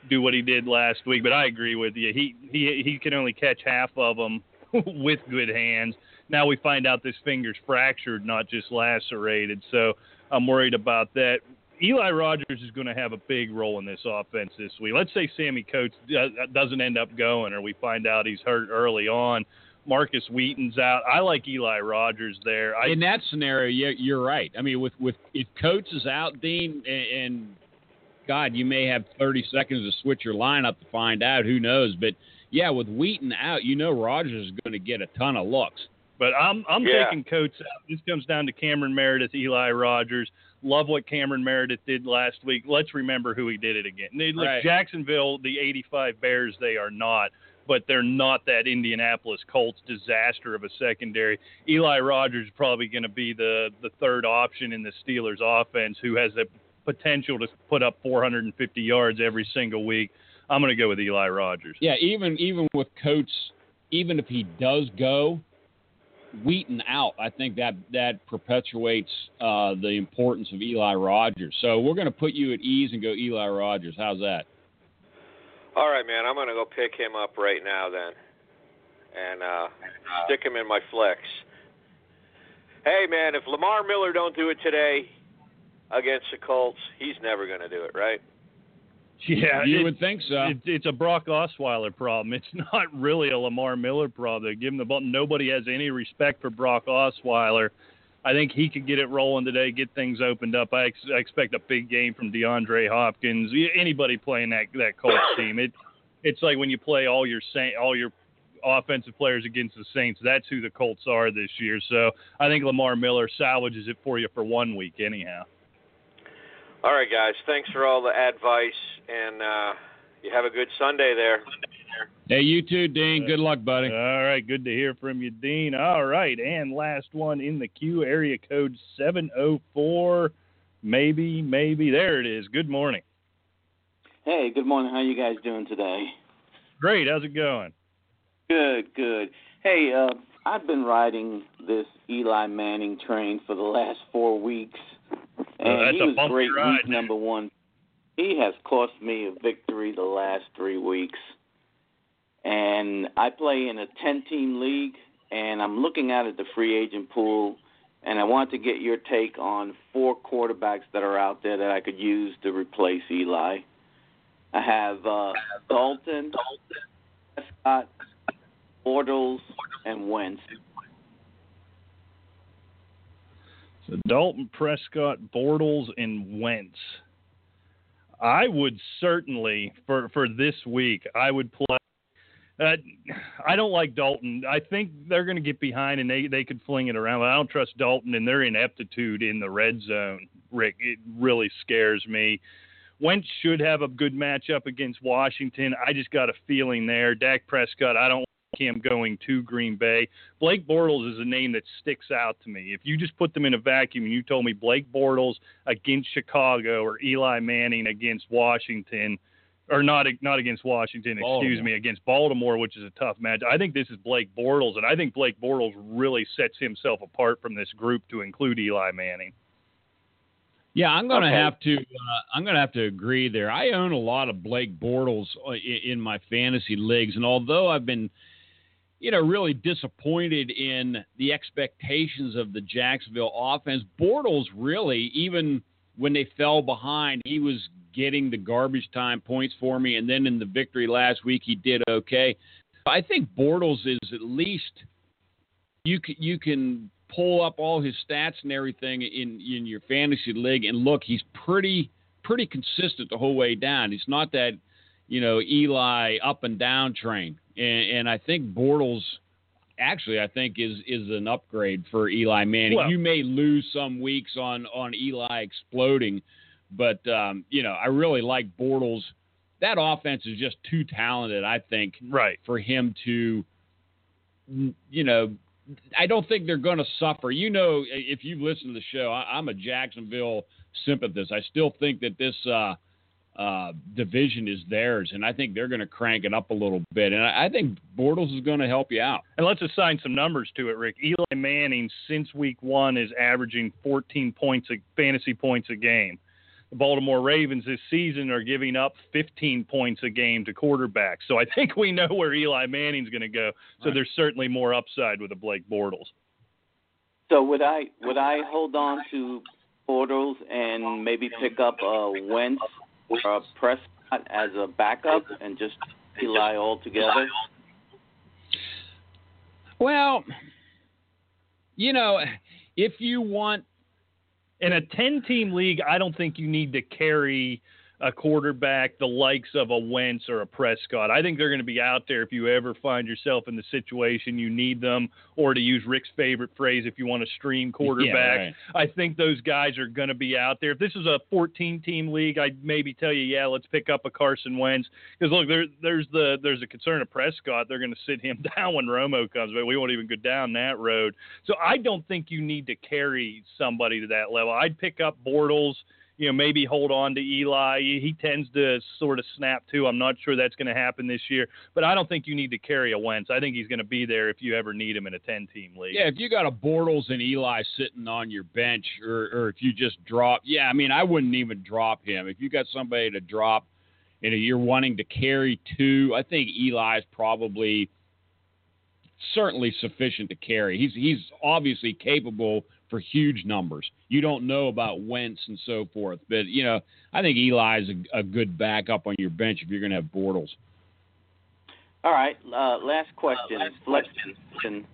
do what he did last week, but I agree with you. He he he can only catch half of them with good hands. Now we find out this finger's fractured, not just lacerated. So I'm worried about that. Eli Rogers is going to have a big role in this offense this week. Let's say Sammy Coates uh, doesn't end up going, or we find out he's hurt early on. Markus Wheaton's out. I like Eli Rogers there. I, In that scenario, yeah, you're right. I mean, with with if Coates is out, Dean, and, and God, you may have 30 seconds to switch your lineup to find out. Who knows? But yeah, with Wheaton out, you know Rogers is going to get a ton of looks. But I'm I'm Yeah. taking Coates out. This comes down to Cameron Meredith, Eli Rogers. Love what Cameron Meredith did last week. Let's remember who he did it again. Look, Right. Jacksonville, the 85 Bears, they are not, but they're not that Indianapolis Colts disaster of a secondary. Eli Rogers is probably going to be the the third option in the Steelers offense, who has the potential to put up 450 yards every single week. I'm going to go with Eli Rogers. Yeah, even even with Coates, even if he does go, Wheaton out, I think that that perpetuates uh, the importance of Eli Rogers. So we're going to put you at ease and go Eli Rogers. How's that? All right, man. I'm gonna go pick him up right now then, and uh, stick him in my flex. Hey, man, if Lamar Miller don't do it today against the Colts, he's never gonna do it, right? Yeah, you would think so. It, it's a Brock Osweiler problem. It's not really a Lamar Miller problem. They give him the ball. Nobody has any respect for Brock Osweiler. I think he could get it rolling today, get things opened up. I, ex- I expect a big game from DeAndre Hopkins. Anybody playing that that Colts team, it it's like when you play all your Saint, all your offensive players against the Saints. That's who the Colts are this year. So I think Lamar Miller salvages it for you for one week, anyhow. All right, guys. Thanks for all the advice, and uh, you have a good Sunday there. Hey, you too, Dean. Good luck, buddy. All right, good to hear from you, Dean. All right, and last one in the queue, area code 704. Maybe, maybe. There it is. Good morning. Hey, good morning. How you guys doing today? Great. How's it going? Good, good. Hey, uh, I've been riding this Eli Manning train for the last four weeks, and that's he a was great ride. week number one. He has cost me a victory the last three weeks, and I play in a ten-team league, and I'm looking out at the free agent pool, and I want to get your take on four quarterbacks that are out there that I could use to replace Eli. I have uh, Dalton, Prescott, Bortles, and Wentz. So Dalton, Prescott, Bortles, and Wentz. I would certainly for for this week. I would play. Uh, I don't like Dalton. I think they're going to get behind and they they could fling it around. I don't trust Dalton and their ineptitude in the red zone. Rick, it really scares me. Wentz should have a good matchup against Washington. I just got a feeling there. Dak Prescott, I don't him going to Green Bay. Blake Bortles is a name that sticks out to me. If you just put them in a vacuum and you told me Blake Bortles against Chicago or Eli Manning against Washington, or not not against Washington, Baltimore. excuse me, against Baltimore, which is a tough match. I think this is Blake Bortles, and I think Blake Bortles really sets himself apart from this group to include Eli Manning. Yeah, I'm going to Okay. have to. Uh, I'm going to have to agree there. I own a lot of Blake Bortles uh, in my fantasy leagues, and although I've been, you know, really disappointed in the expectations of the Jacksonville offense, Bortles really, even when they fell behind, he was getting the garbage time points for me, and then in the victory last week, he did okay. I think Bortles is at least you can you can pull up all his stats and everything in in your fantasy league and look he's pretty pretty consistent the whole way down. He's not that you know eli up and down train and, and i think bortles actually i think is is an upgrade for eli manning Well- you may lose some weeks on on eli exploding but um you know i really like bortles that offense is just too talented i think Right. for him to, you know, I don't think they're going to suffer. You know, if you've listened to the show, I, I'm a Jacksonville sympathist. I still think that this uh, uh, division is theirs, and I think they're going to crank it up a little bit. And I, I think Bortles is going to help you out. And let's assign some numbers to it, Rick. Eli Manning, since week one, is averaging 14 points, a, fantasy points a game. The Baltimore Ravens this season are giving up 15 points a game to quarterbacks. So I think we know where Eli Manning's going to go. So Right. there's certainly more upside with a Blake Bortles. So would I would I hold on to Bortles and maybe pick up a Wentz a Prescott as a backup and just Eli altogether? Well, you know, if you want In a 10 team league, I don't think you need to carry a quarterback the likes of a Wentz or a Prescott. I think they're going to be out there if you ever find yourself in the situation you need them, or to use Rick's favorite phrase, if you want to stream quarterback. right. I think those guys are going to be out there. If this is a 14 team league, I'd maybe tell you, yeah, let's pick up a Carson Wentz because look, there, there's the there's a concern of Prescott. They're going to sit him down when Romo comes, but we won't even go down that road. So I don't think you need to carry somebody to that level. I'd pick up Bortles. You know, maybe hold on to Eli. He tends to sort of snap too. I'm not sure that's going to happen this year, but I don't think you need to carry a Wentz. I think he's going to be there if you ever need him in a 10 team league. Yeah, if you got a Bortles and Eli sitting on your bench, or, or if you just drop, yeah, I mean, I wouldn't even drop him. If you got somebody to drop, and you're wanting to carry two, I think Eli's probably certainly sufficient to carry. He's he's obviously capable for huge numbers. You don't know about Wentz and so forth, but you know, I think Eli's a, a good backup on your bench if you're going to have Bortles. All right, uh, last question. Flex question.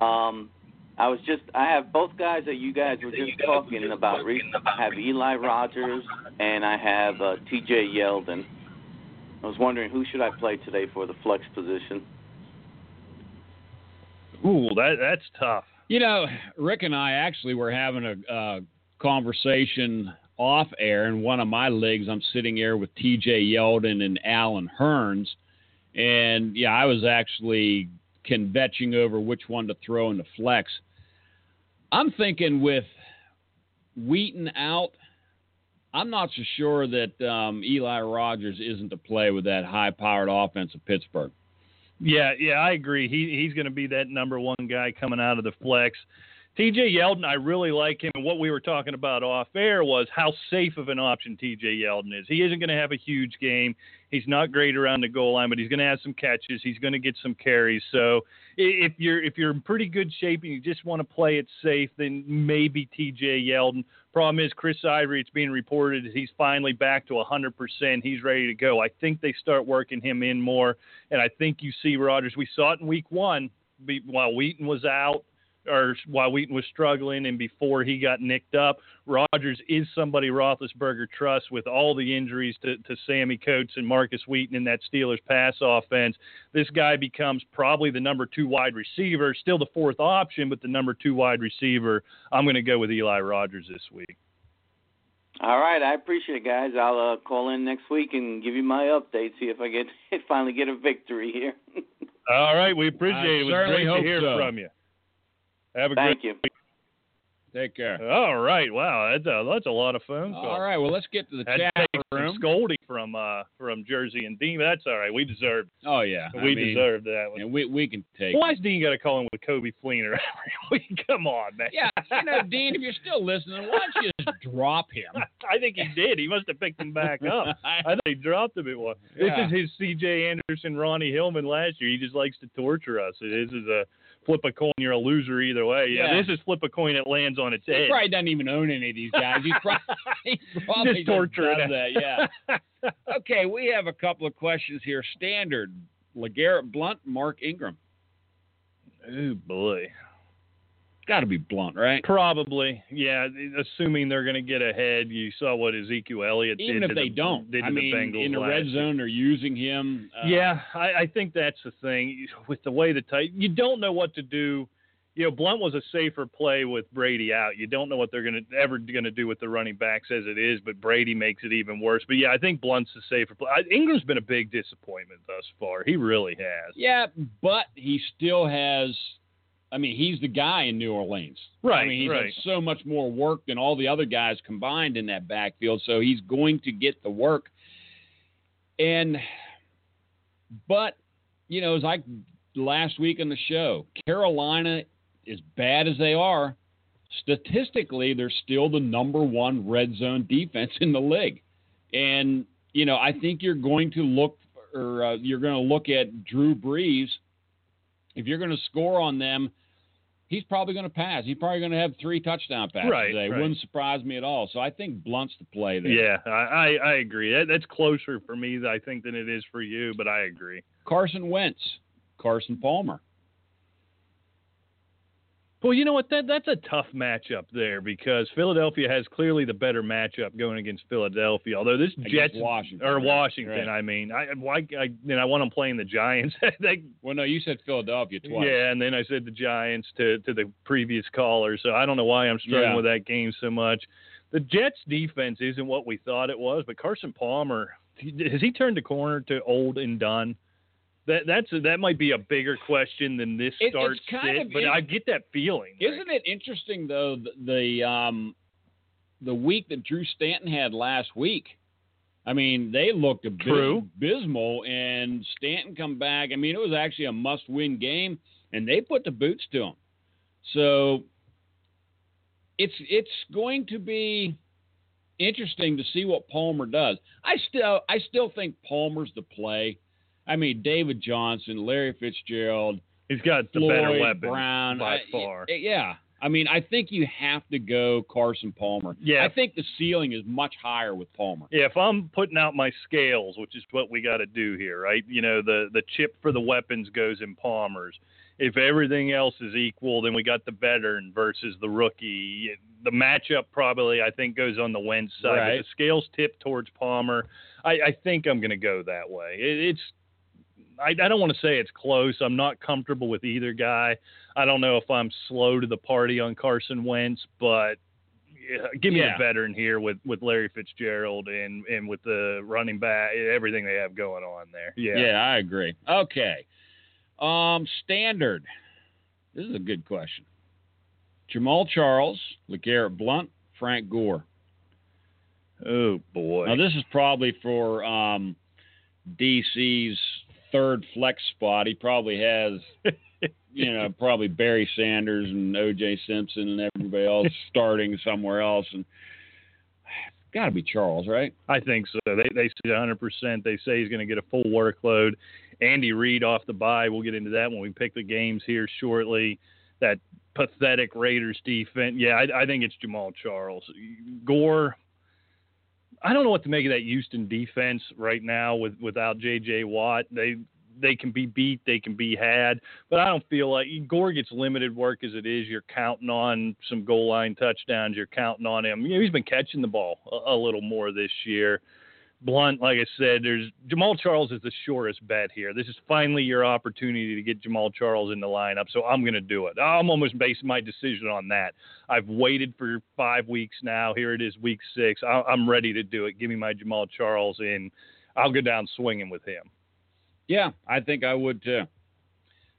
Um, I was just I have both guys that you guys were just talking about. recently. I have Eli Rogers and I have uh, T.J. Yeldon. I was wondering who should I play today for the flex position. Ooh, that that's tough. You know, Rick and I actually were having a conversation off air in one of my leagues. I'm sitting here with T.J. Yeldon and Allen Hurns, and yeah, I was actually convetching over which one to throw in the flex. I'm thinking with Wheaton out, I'm not so sure that um, Eli Rogers isn't to play with that high-powered offense of Pittsburgh. Yeah, yeah, I agree. He he's going to be that number one guy coming out of the flex. TJ Yeldon, I really like him. And what we were talking about off air was how safe of an option TJ Yeldon is. He isn't going to have a huge game. He's not great around the goal line, but he's going to have some catches. He's going to get some carries. So if you're if you're in pretty good shape and you just want to play it safe, then maybe TJ Yeldon. Problem is, Chris Ivory. It's being reported he's finally back to 100%. He's ready to go. I think they start working him in more, and I think you see Rogers. We saw it in Week One while Wheaton was out or while Wheaton was struggling and before he got nicked up, Rogers is somebody Roethlisberger trusts with all the injuries to, to Sammy Coates and Markus Wheaton in that Steelers pass offense. This guy becomes probably the number two wide receiver, still the fourth option, but the number two wide receiver. I'm going to go with Eli Rogers this week. All right, I appreciate it, guys. I'll uh, call in next week and give you my update. See if I get finally get a victory here. All right, we appreciate I it. It was certainly great to hear so. from you. Have a Thank great. you. Take care. All right, wow, that's a that's a lot of fun. calls. All right, well, let's get to the Had to chat take room. scolding from uh from Jersey and Dean. That's all right. We deserve Oh yeah, I we mean, deserve that one. And we we can take. Why's Dean got to call him with Coby Fleener every week? Come on, man. Yeah, you know, Dean, if you're still listening, why don't you just drop him? I think he did. He must have picked him back up. I think he dropped him at one. Yeah. This is his C.J. Anderson, Ronnie Hillman last year. He just likes to torture us. This is a flip a coin. You're a loser either way. Yeah, Yeah. this is flip a coin. It lands on its He head. He probably doesn't even own any of these guys. He probably, he probably Just torturing that. Yeah. Okay, we have a couple of questions here. Standard: LeGarrette Blunt, Mark Ingram. oh boy. Got to be Blunt, right? Probably, yeah. Assuming they're going to get ahead, you saw what Ezekiel Elliott Even did if to they the, don't, Did I mean, the Bengals in the red zone, they're using him. Uh, Yeah, I, I think that's the thing with the way the tight. You don't know what to do. You know, Blunt was a safer play with Brady out. You don't know what they're going to ever going to do with the running backs as it is, but Brady makes it even worse. But yeah, I think Blunt's the safer play. I, Ingram's been a big disappointment thus far. He really has. Yeah, but he still has. I mean, he's the guy in New Orleans. Right. I mean, he's right. so much more work than all the other guys combined in that backfield, so he's going to get the work. And, but, you know, as I last week on the show, Carolina, as bad as they are, statistically, they're still the number one red zone defense in the league. And, you know, I think you're going to look, or uh, you're going to look at Drew Brees. If you're going to score on them, he's probably going to pass. He's probably going to have three touchdown passes Right, today. right. Wouldn't surprise me at all. So I think Blunt's the play there. Yeah, I, I, I agree. That, that's closer for me, I think, than it is for you. But I agree. Carson Wentz, Carson Palmer. Well, you know what? That that's a tough matchup there because Philadelphia has clearly the better matchup going against Philadelphia. Although this Jets Washington, or Washington, right. I mean, I why I, then I want them playing the Giants. they, Well, no, you said Philadelphia twice. yeah, and then I said the Giants to to the previous caller. So I don't know why I'm struggling Yeah. with that game so much. The Jets defense isn't what we thought it was, but Carson Palmer has he turned the corner to old and done? That that's that might be a bigger question than this It- start kind sit, of but I get that feeling. Isn't it interesting though the, the um the week that Drew Stanton had last week? I mean, they looked abys- True. abysmal, and Stanton come back. I mean, it was actually a must-win game, and they put the boots to him. So it's it's going to be interesting to see what Palmer does. I still I still think Palmer's the play. I mean, David Johnson, Larry Fitzgerald, He's got the Floyd, better weapon Brown, by I- far. Yeah, I mean, I think you have to go Carson Palmer. Yeah. I think the ceiling is much higher with Palmer. Yeah, if I'm putting out my scales, which is what we got to do here, right? You know, the the chip for the weapons goes in Palmer's. If everything else is equal, then we got the veteran versus the rookie. The matchup probably, I think, goes on the Wentz side. Right. The scales tip towards Palmer. I, I think I'm going to go that way. It, it's I, I don't want to say it's close. I'm not comfortable with either guy. I don't know if I'm slow to the party on Carson Wentz, but yeah, give me Yeah. the veteran here with, with Larry Fitzgerald and, and with the running back, everything they have going on there. Yeah. I agree. Okay. Um, standard. This is a good question. Jamaal Charles, LeGarrette Blunt, Frank Gore. Oh boy. Now this is probably for um, DC's third flex spot. He probably has, you know, probably Barry Sanders and O.J. Simpson and everybody else starting somewhere else, and got to be Charles, right? I think so. They they say 100. percent They say he's going to get a full workload. Andy Reid off the bye. We'll get into that when we pick the games here shortly. That pathetic Raiders defense. Yeah, I, I think it's Jamaal Charles. Gore. I don't know what to make of that Houston defense right now with without J.J. Watt. They they can be beat, they can be had, but I don't feel like Gore gets limited work as it is. You're counting on some goal line touchdowns. You're counting on him. You know, he's been catching the ball a, a little more this year. Blunt, like I said, there's Jamaal Charles is the surest bet here. This is finally your opportunity to get Jamaal Charles in the lineup, so I'm going to do it. I'm almost basing my decision on that. I've waited for five weeks now. Here it is, week six. I'm ready to do it. Give me my Jamaal Charles, and I'll go down swinging with him. Yeah, I think I would too.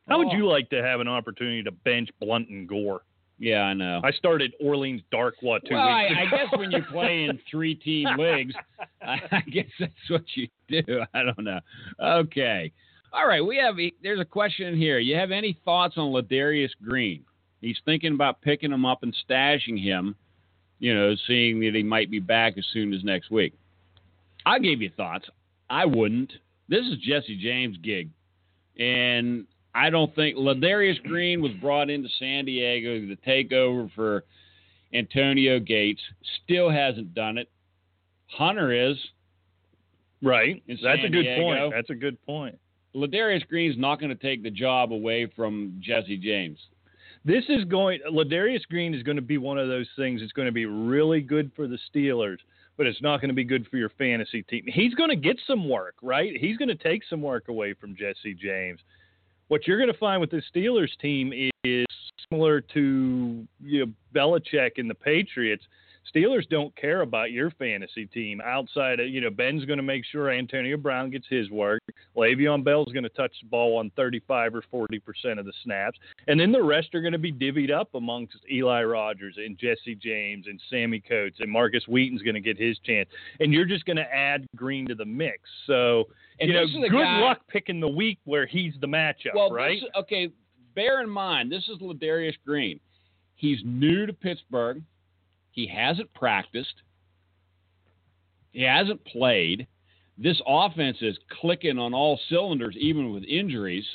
How would Oh. you like to have an opportunity to bench Blunt and Gore? Yeah, I know. I started Orleans Dark. Darkwa two well, I, weeks I ago. guess when you play in three team leagues, I, I guess that's what you do. I don't know. Okay. All right. We have there's a question here. You have any thoughts on Ladarius Green? He's thinking about picking him up and stashing him. You know, seeing that he might be back as soon as next week. I gave you thoughts. I wouldn't. This is Jesse James' gig, and I don't think Ladarius Green was brought into San Diego to take over for Antonio Gates. Still hasn't done it. Hunter is. right. That's San a good Diego. point. That's a good point. Ladarius Green's not going to take the job away from Jesse James. This is going. Ladarius Green is going to be one of those things. It's going to be really good for the Steelers, but it's not going to be good for your fantasy team. He's going to get some work, right? He's going to take some work away from Jesse James. What you're going to find with the Steelers team is similar to you know, Belichick and the Patriots. Steelers don't care about your fantasy team outside of, you know, Ben's going to make sure Antonio Brown gets his work. Le'Veon Bell's going to touch the ball on 35 or 40% of the snaps. And then the rest are going to be divvied up amongst Eli Rogers and Jesse James and Sammy Coates and Markus Wheaton's going to get his chance. And you're just going to add Green to the mix. So, And you know, this is a good guy- luck picking the week where he's the matchup, Well, right? this- okay. Bear in mind, this is Ladarius Green. He's new to Pittsburgh. He hasn't practiced. He hasn't played. This offense is clicking on all cylinders, even with injuries.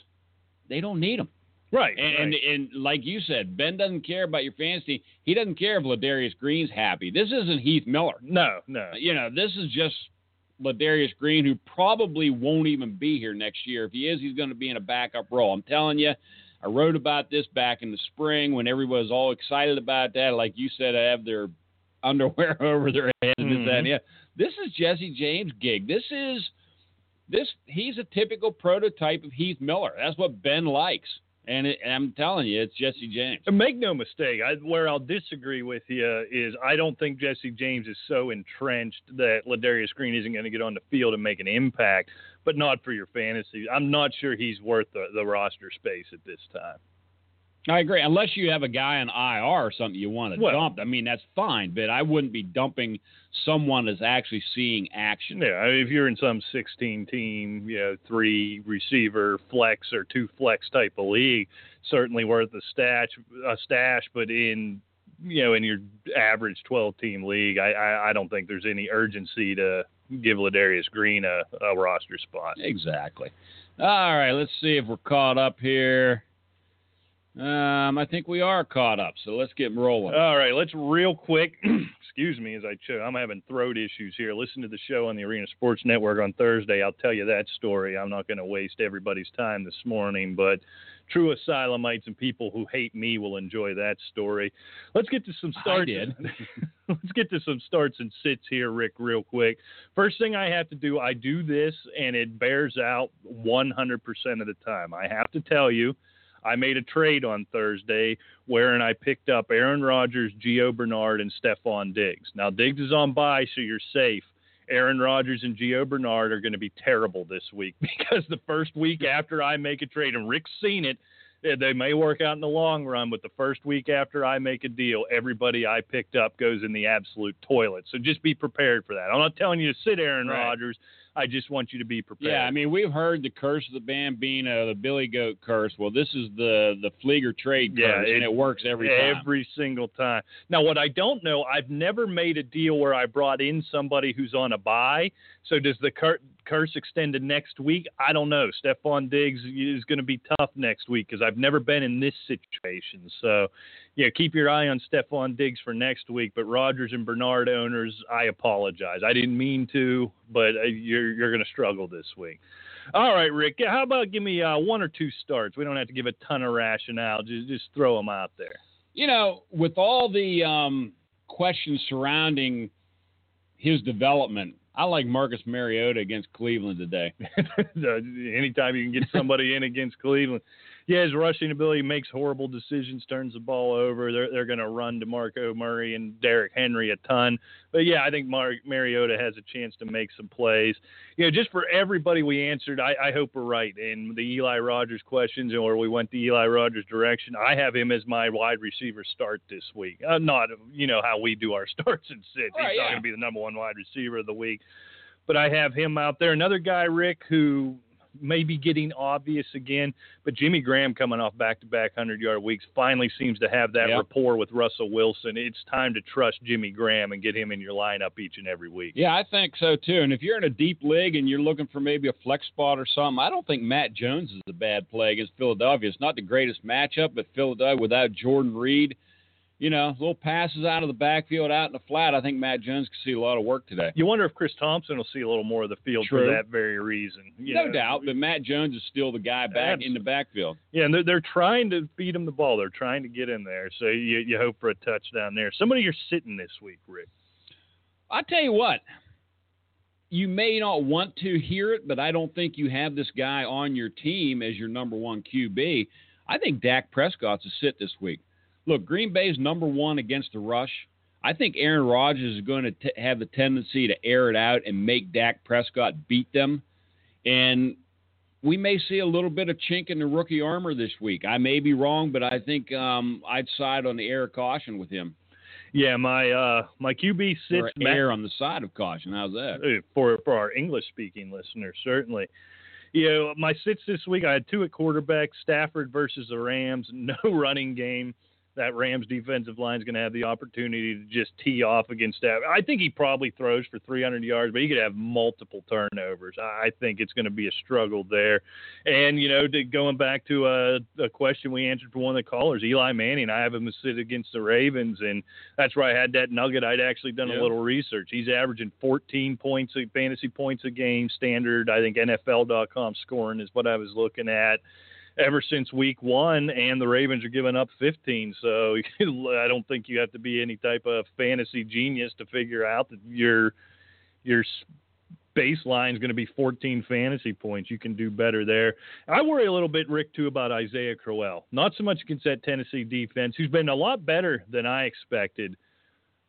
They don't need him. right. And, and right. and like you said, Ben doesn't care about your fantasy. He doesn't care if Ladarius Green's happy. This isn't Heath Miller. no, no. You know, this is just Ladarius Green, who probably won't even be here next year. If he is, he's going to be in a backup role. I'm telling you, I wrote about this back in the spring when everybody was all excited about that. Like you said, I have their underwear over their head and this, that, and Mhm. yeah. This is Jesse James' gig. This is this. He's a typical prototype of Heath Miller. That's what Ben likes, and, it, and I'm telling you, it's Jesse James. Make no mistake, I, where I'll disagree with you is I don't think Jesse James is so entrenched that Ladarius Green isn't going to get on the field and make an impact, but not for your fantasy. I'm not sure he's worth the, the roster space at this time. I agree. Unless you have a guy on IR or something you want to Well- dump, I mean that's fine. But I wouldn't be dumping someone that's actually seeing action. Yeah, I mean, if you're in some 16 team, you know, three receiver flex or two flex type of league, certainly worth a stash, a stash. But in you know, in your average 12 team league, I, I, I don't think there's any urgency to give Ladarius Green a, a roster spot. Exactly. All right, let's see if we're caught up here. Um, I think we are caught up, so let's get rolling. All right, let's real quick. excuse me as I choke. I'm having throat issues here. Listen to the show on the Arena Sports Network on Thursday. I'll tell you that story. I'm not going to waste everybody's time this morning, but true asylamites and people who hate me will enjoy that story. Let's get to some I starts. did. Let's get to some starts and sits here, Rick, real quick. First thing I have to do, I do this, and it bears out 100% of the time. I have to tell you, I made a trade on Thursday wherein I picked up Aaron Rodgers, Gio Bernard, and Stefon Diggs. Now, Diggs is on bye, so you're safe. Aaron Rodgers and Gio Bernard are going to be terrible this week because the first week after I make a trade, and Rick's seen it, eh, they may work out in the long run, but the first week after I make a deal, everybody I picked up goes in the absolute toilet. So just be prepared for that. I'm not telling you to sit Aaron Right. Rodgers. I just want you to be prepared. Yeah, I mean we've heard the curse of the Bambino, the Billy Goat curse. Well, this is the the Fleeger trade curse, Yeah, and it- it works every time. Every single time. Now, what I don't know, I've never made a deal where I brought in somebody who's on a bye. So does the cur- curse extended next week? I don't know. Stefon Diggs is going to be tough next week because I've never been in this situation. So, yeah, keep your eye on Stefon Diggs for next week. But Rodgers and Bernard owners, I apologize. I didn't mean to, but uh, you're you're going to struggle this week. All right, Rick. How about give me uh, one or two starts? We don't have to give a ton of rationale. Just just throw them out there. you know, with all the um, questions surrounding his development, I like Marcus Mariota against Cleveland today. Anytime you can get somebody in against Cleveland. Yeah, his rushing ability makes horrible decisions, turns the ball over. They're they're going to run DeMarco Murray and Derrick Henry a ton. But yeah, I think Mar- Mariota has a chance to make some plays. You know, just for everybody we answered, I, I hope we're right in the Eli Rogers questions, or we went the Eli Rogers direction. I have him as my wide receiver start this week. Uh, not you know how we do our starts and sits. Right, He's not yeah. going to be the number one wide receiver of the week. But I have him out there. Another guy, Rick, who may be getting obvious again, but Jimmy Graham coming off back-to-back 100-yard weeks finally seems to have that rapport with Russell Wilson. It's time to trust Jimmy Graham and get him in your lineup each and every week. Yeah, I think so too. And if you're in a deep league and you're looking for maybe a flex spot or something, I don't think Matt Jones is a bad play against Philadelphia. It's not the greatest matchup, but Philadelphia without Jordan Reed, you know, little passes out of the backfield, out in the flat. I think Matt Jones can see a lot of work today. You wonder if Chris Thompson will see a little more of the field True. for that very reason. You no know, doubt, but Matt Jones is still the guy back in the backfield. Yeah, and they're, they're trying to feed him the ball. They're trying to get in there. So you, you hope for a touchdown there. Somebody you're sitting this week, Rick. I tell you what, you may not want to hear it, but I don't think you have this guy on your team as your number one QB. I think Dak Prescott's a sit this week. Look, Green Bay's number one against the rush. I think Aaron Rodgers is going to t- have the tendency to air it out and make Dak Prescott beat them. And we may see a little bit of chink in the rookie armor this week. I may be wrong, but I think um, I'd side on the air of caution with him. Yeah, my uh my QB sits Or air on the side of caution. How's that? For for our English speaking listeners, certainly. You know, my sits this week, I had two at quarterback, Stafford versus the Rams, no running game. That Rams defensive line is going to have the opportunity to just tee off against that. I think he probably throws for 300 yards, but he could have multiple turnovers. I think it's going to be a struggle there. And, you know, to, going back to a, a question we answered for one of the callers, Eli Manning, I have him to sit against the Ravens, and that's where I had that nugget. I'd actually done Yeah. a little research. He's averaging 14 points, a fantasy points a game, standard. I think NFL.com scoring is what I was looking at ever since week one, and the Ravens are giving up 15. So I don't think you have to be any type of fantasy genius to figure out that your your baseline is going to be 14 fantasy points. You can do better there. I worry a little bit, Rick, too, about Isaiah Crowell. Not so much against that Tennessee defense, who's been a lot better than I expected.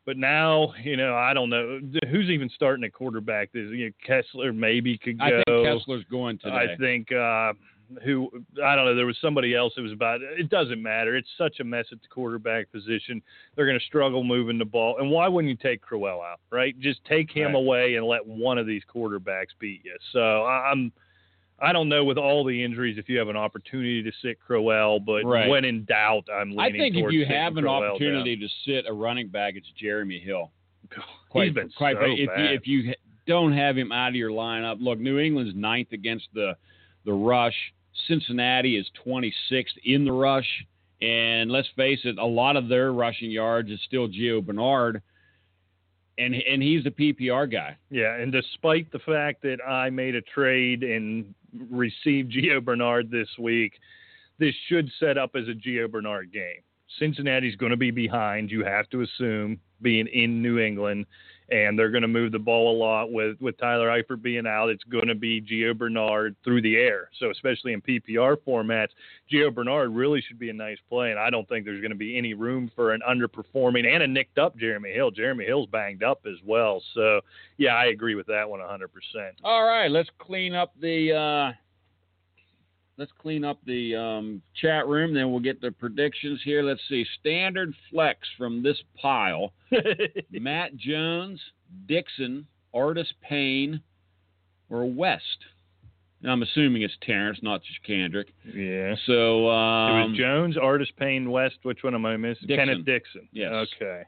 But now, you know, I don't know who's even starting at quarterback. This you know, Kessler maybe could go. I think Kessler's going today. I think uh, who I don't know. There was somebody else. It was about. It doesn't matter. It's such a mess at the quarterback position. They're going to struggle moving the ball. And why wouldn't you take Crowell out? Right? Just take him Right. away and let one of these quarterbacks beat you. So I- I'm. I don't know with all the injuries if you have an opportunity to sit Crowell, but Right. when in doubt, I'm leaning. I think if you have an Crowell opportunity to sit a running back, it's Jeremy Hill. Quite, He's been quite so if you if you don't have him out of your lineup, look, New England's ninth against the the rush. Cincinnati is 26th in the rush, and let's face it, a lot of their rushing yards is still Gio Bernard, and and he's the PPR guy. Yeah, and despite the fact that I made a trade and received Gio Bernard this week, this should set up as a Gio Bernard game. Cincinnati's going to be behind, you have to assume, being in New England, and they're going to move the ball a lot with with Tyler Eifert being out. It's going to be Gio Bernard through the air. So especially in PPR formats, Gio Bernard really should be a nice play, and I don't think there's going to be any room for an underperforming and a nicked up Jeremy Hill. Jeremy Hill's banged up as well. So yeah, I agree with that one 100%. All right, let's clean up the uh, let's clean up the um, chat room. Then we'll get the predictions here. Let's see. Standard flex from this pile: Matt Jones, Dixon, Artis-Payne, or West. And I'm assuming it's Terrence, not just Kendrick. yeah. So it um, was Jones, Artis-Payne, West. Which one am I missing? Dixon. Kenneth Dixon. Yes. Okay.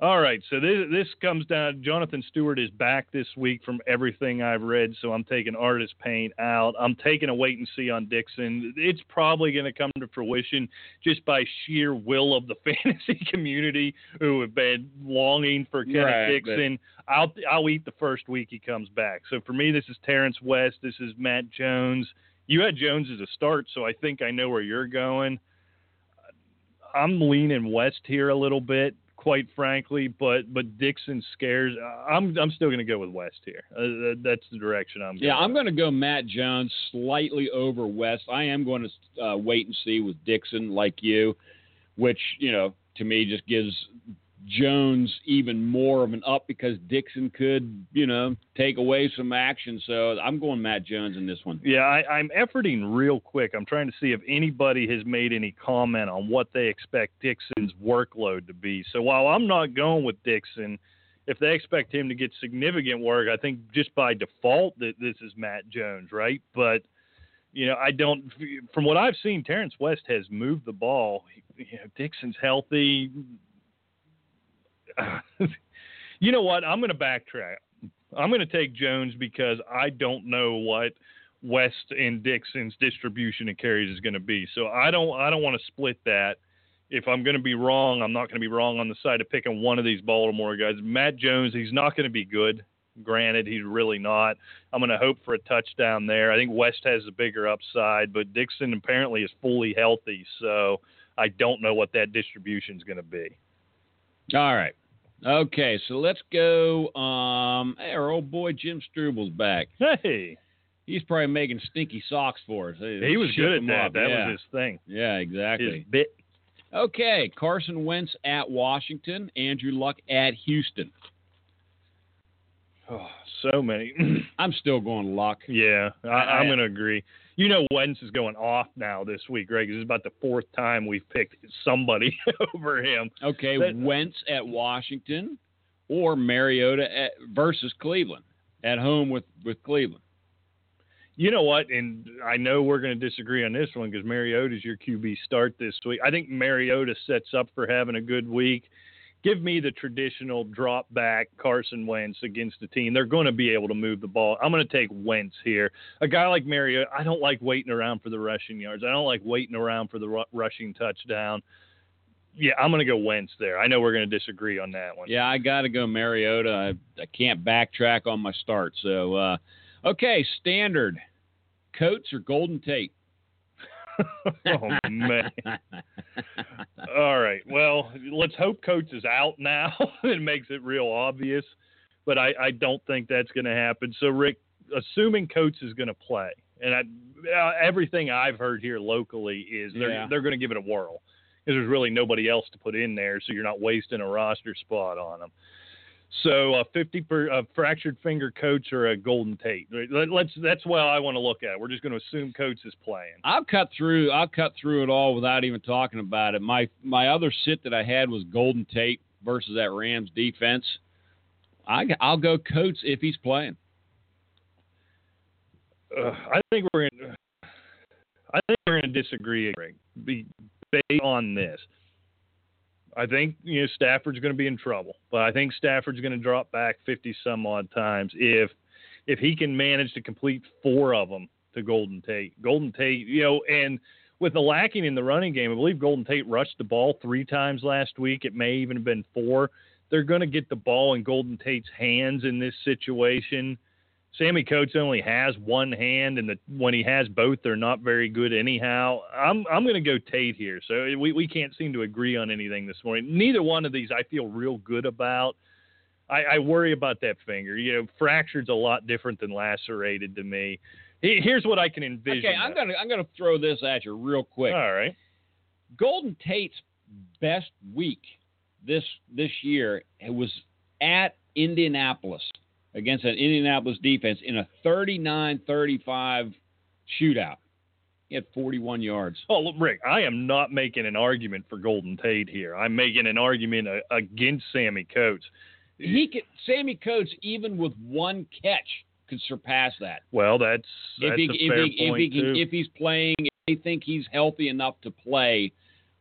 All right. So this this comes down. Jonathan Stewart is back this week from everything I've read. So I'm taking Artist Paint out. I'm taking a wait and see on Dixon. It's probably going to come to fruition just by sheer will of the fantasy community who have been longing for Kenneth Right, but- Dixon. I'll I'll eat the first week he comes back. So for me, this is Terrence West. This is Matt Jones. You had Jones as a start, so I think I know where you're going. I'm leaning West here a little bit. Quite frankly. But but Dixon scares. I'm I'm still going to go with West here. Uh, that's the direction I'm. Going. Yeah, going. I'm going to go Matt Jones slightly over West. I am going to uh, wait and see with Dixon, like you, which you know to me just gives Jones even more of an up because Dixon could, you know, take away some action. So I'm going Matt Jones in this one. Yeah, I, I'm efforting real quick. I'm trying to see if anybody has made any comment on what they expect Dixon's workload to be. So while I'm not going with Dixon, if they expect him to get significant work, I think just by default that this is Matt Jones, right? But you know, I don't. From what I've seen, Terrence West has moved the ball. You know, Dixon's healthy. you know what? I'm going to backtrack. I'm going to take Jones because I don't know what West and Dixon's distribution and carries is going to be. So I don't I don't want to split that. If I'm going to be wrong, I'm not going to be wrong on the side of picking one of these Baltimore guys. Matt Jones, he's not going to be good. Granted, he's really not. I'm going to hope for a touchdown there. I think West has a bigger upside, but Dixon apparently is fully healthy, so I don't know what that distribution is going to be. All right. Okay, so let's go. Um, hey, our old boy Jim Struble's back. Hey, he's probably making stinky socks for us. He was good at that. Up. That yeah. was his thing. Yeah, exactly. His bit. Okay, Carson Wentz at Washington, Andrew Luck at Houston. Oh, so many. I'm still going Luck. Yeah, I, am going to agree. You know, Wentz is going off now this week, Greg. This is about the fourth time we've picked somebody over him. Okay, that, Wentz at Washington or Mariota at, versus Cleveland at home with, with Cleveland. You know what? And I know we're going to disagree on this one because Mariota's your QB start this week. I think Mariota sets up for having a good week give me the traditional drop back Carson Wentz against the team. They're going to be able to move the ball. I'm going to take Wentz here. A guy like Mario, I don't like waiting around for the rushing yards. I don't like waiting around for the ru- rushing touchdown. Yeah, I'm going to go Wentz there. I know we're going to disagree on that one. Yeah, I got to go Mariota. I, I can't backtrack on my start. So, uh, okay, standard. Coates or Golden Tate? oh man. All right. Well, let's hope Coates is out now. it makes it real obvious, but I, I don't think that's going to happen. So, Rick, assuming Coates is going to play, and I, uh, everything I've heard here locally is they're yeah. they're going to give it a whirl because there's really nobody else to put in there, so you're not wasting a roster spot on them. So a 50 per a fractured finger Coates or a Golden Tate. Let's that's what I want to look at. We're just going to assume Coates is playing. I'll cut through. I'll cut through it all without even talking about it. My my other sit that I had was Golden Tate versus that Rams defense. I I'll go Coates if he's playing. Uh, I think we're in, I think we're going to disagree, Greg, based on this. I think you know Stafford's going to be in trouble, but I think Stafford's going to drop back 50 some odd times if if he can manage to complete four of them to Golden Tate. Golden Tate, you know, and with the lacking in the running game, I believe Golden Tate rushed the ball three times last week. It may even have been four. They're going to get the ball in Golden Tate's hands in this situation. Sammy Coates only has one hand, and the, when he has both, they're not very good anyhow. I'm I'm going to go Tate here. So we, we can't seem to agree on anything this morning. Neither one of these I feel real good about. I, I worry about that finger. You know, fractured's a lot different than lacerated to me. Here's what I can envision. Okay, I'm gonna I'm gonna throw this at you real quick. All right. Golden Tate's best week this this year was at Indianapolis against an Indianapolis defense in a 39-35 shootout. He had 41 yards. Oh, look, Rick, I am not making an argument for Golden Tate here. I'm making an argument uh, against Sammy Coates. He could Sammy Coates even with one catch could surpass that. Well, that's, that's if he, a if he, point if he, too. if he's playing, if they think he's healthy enough to play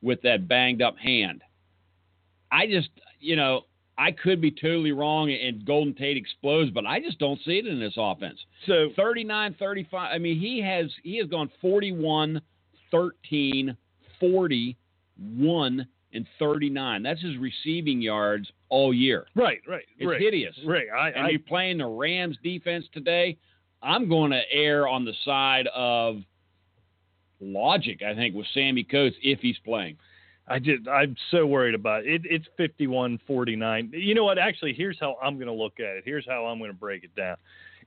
with that banged up hand. I just, you know, I could be totally wrong and Golden Tate explodes, but I just don't see it in this offense. So 39 35. I mean, he has he has gone 41 13 40 1 and 39. That's his receiving yards all year. right, right, It's Rick, hideous. Right. I, And I you're playing the Rams defense today. I'm going to err on the side of logic, I think, with Sammy Coates if he's playing. I just I'm so worried about it. it it's 51-49. You know what? Actually, here's how I'm going to look at it. Here's how I'm going to break it down.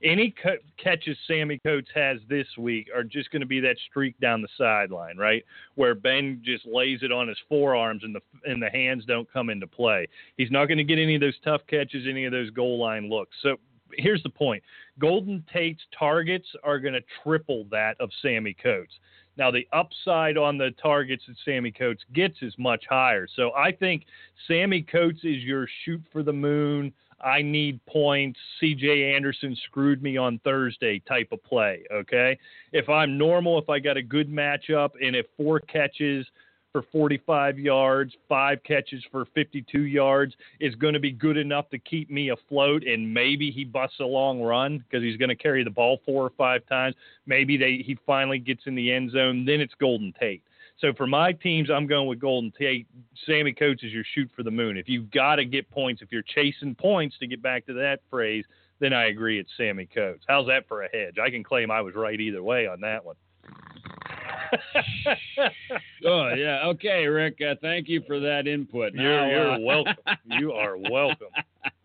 Any co- catches Sammy Coates has this week are just going to be that streak down the sideline, right? Where Ben just lays it on his forearms and the and the hands don't come into play. He's not going to get any of those tough catches, any of those goal line looks. So here's the point: Golden Tate's targets are going to triple that of Sammy Coates. Now, the upside on the targets that Sammy Coates gets is much higher. So I think Sammy Coates is your shoot for the moon. I need points. CJ Anderson screwed me on Thursday type of play. Okay. If I'm normal, if I got a good matchup and if four catches for 45 yards, five catches for 52 yards is going to be good enough to keep me afloat. And maybe he busts a long run because he's going to carry the ball four or five times. Maybe they he finally gets in the end zone. Then it's Golden Tate. So for my teams, I'm going with Golden Tate. Sammy Coates is your shoot for the moon. If you've got to get points, if you're chasing points to get back to that phrase, then I agree it's Sammy Coates. How's that for a hedge? I can claim I was right either way on that one. oh yeah. Okay, Rick. Uh, thank you for that input. You're, you're uh, welcome. You are welcome.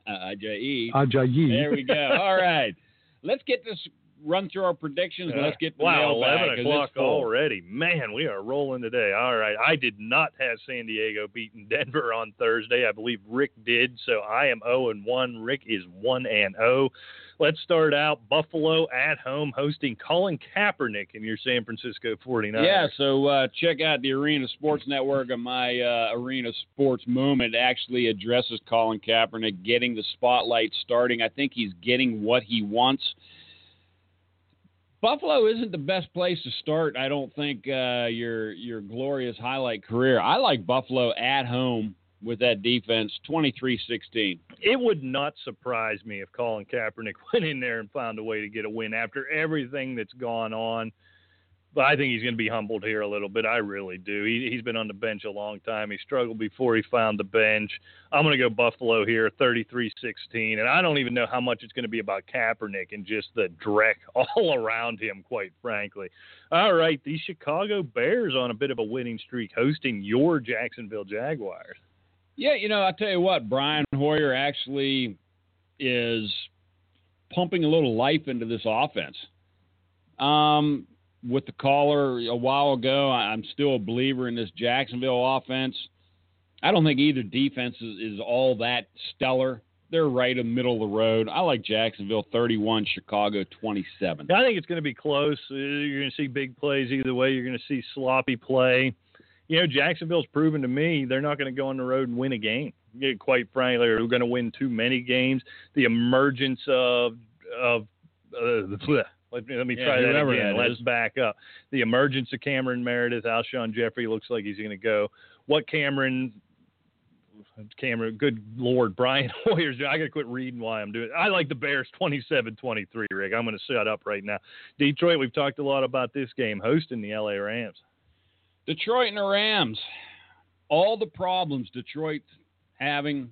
Ajayi. Ajayi. There we go. All right. Let's get this run through our predictions and let's get the wow, mailbag, 11 'cause it's o'clock already. Man, we are rolling today. All right. I did not have San Diego beating Denver on Thursday. I believe Rick did. So I am 0 and 1. Rick is 1 and 0. Let's start out Buffalo at home hosting Colin Kaepernick in your San Francisco 49ers. Yeah, so uh, check out the Arena Sports Network and my uh, Arena Sports Moment actually addresses Colin Kaepernick getting the spotlight starting. I think he's getting what he wants. Buffalo isn't the best place to start. I don't think uh, your your glorious highlight career. I like Buffalo at home with that defense, 23-16. it would not surprise me if Colin Kaepernick went in there and found a way to get a win after everything that's gone on. But I think he's going to be humbled here a little bit. I really do. He, he's been on the bench a long time. He struggled before he found the bench. I'm going to go Buffalo here, 33-16, and I don't even know how much it's going to be about Kaepernick and just the dreck all around him, quite frankly. All right, the Chicago Bears on a bit of a winning streak, hosting your Jacksonville Jaguars. Yeah, you know, I tell you what, Brian Hoyer actually is pumping a little life into this offense. Um, with the caller a while ago, I'm still a believer in this Jacksonville offense. I don't think either defense is, is all that stellar. They're right in the middle of the road. I like Jacksonville 31, Chicago 27. I think it's going to be close. You're going to see big plays either way. You're going to see sloppy play. You know, Jacksonville's proven to me they're not going to go on the road and win a game. Quite frankly, they're going to win too many games. The emergence of of uh, let me, let me Yeah, try that again. Let's back up. The emergence of Cameron Meredith, Alshon Jeffery looks like he's going to go. What Cameron Cameron, good Lord, Brian Hoyer's. I got to quit reading why I'm doing it. I like the Bears 27 23, Rick. I'm going to shut up right now. Detroit, we've talked a lot about this game, hosting the LA Rams. Detroit and the Rams. All the problems Detroit having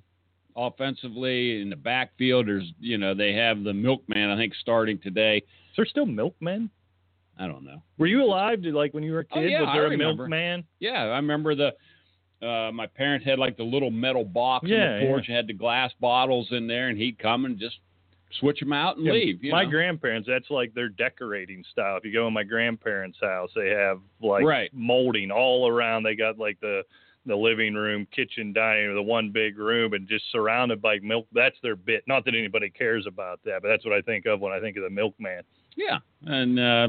offensively in the backfield. There's, you know, they have the milkman, I think, starting today. Is there still milkmen? I don't know. Were you alive? to like when you were a kid? Oh, yeah, was there I a milkman? Yeah, I remember the. Uh, my parents had like the little metal box Yeah, on the porch. Had the glass bottles in there, and he'd come and just switch them out and Yeah, leave. You my know? grandparents, that's like their decorating style. If you go in my grandparents' house, they have like Right. molding all around. They got like the the living room, kitchen, dining room, the one big room, and just surrounded by milk. That's their bit. Not that anybody cares about that, but that's what I think of when I think of the milkman. yeah, and uh,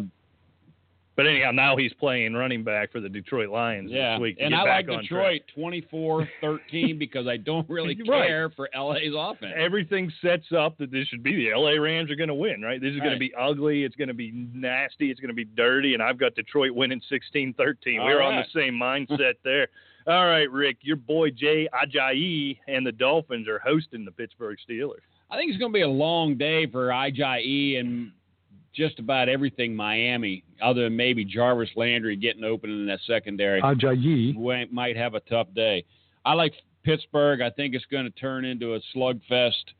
But anyhow, now he's playing running back for the Detroit Lions yeah, this week. and I like Detroit 24-13 because I don't really Right. care for LA's offense. everything sets up that this should be the LA Rams are going to win, right? This is going to be ugly. It's going to be nasty. It's going to be dirty. And I've got Detroit winning 16 13. We're on the same mindset there. All right, Rick, your boy Jay Ajayi and the Dolphins are hosting the Pittsburgh Steelers. I think it's going to be a long day for Ajayi and just about everything Miami, other than maybe Jarvis Landry getting open in that secondary. Ajayi. might have a tough day. I like Pittsburgh. I think it's going to turn into a slugfest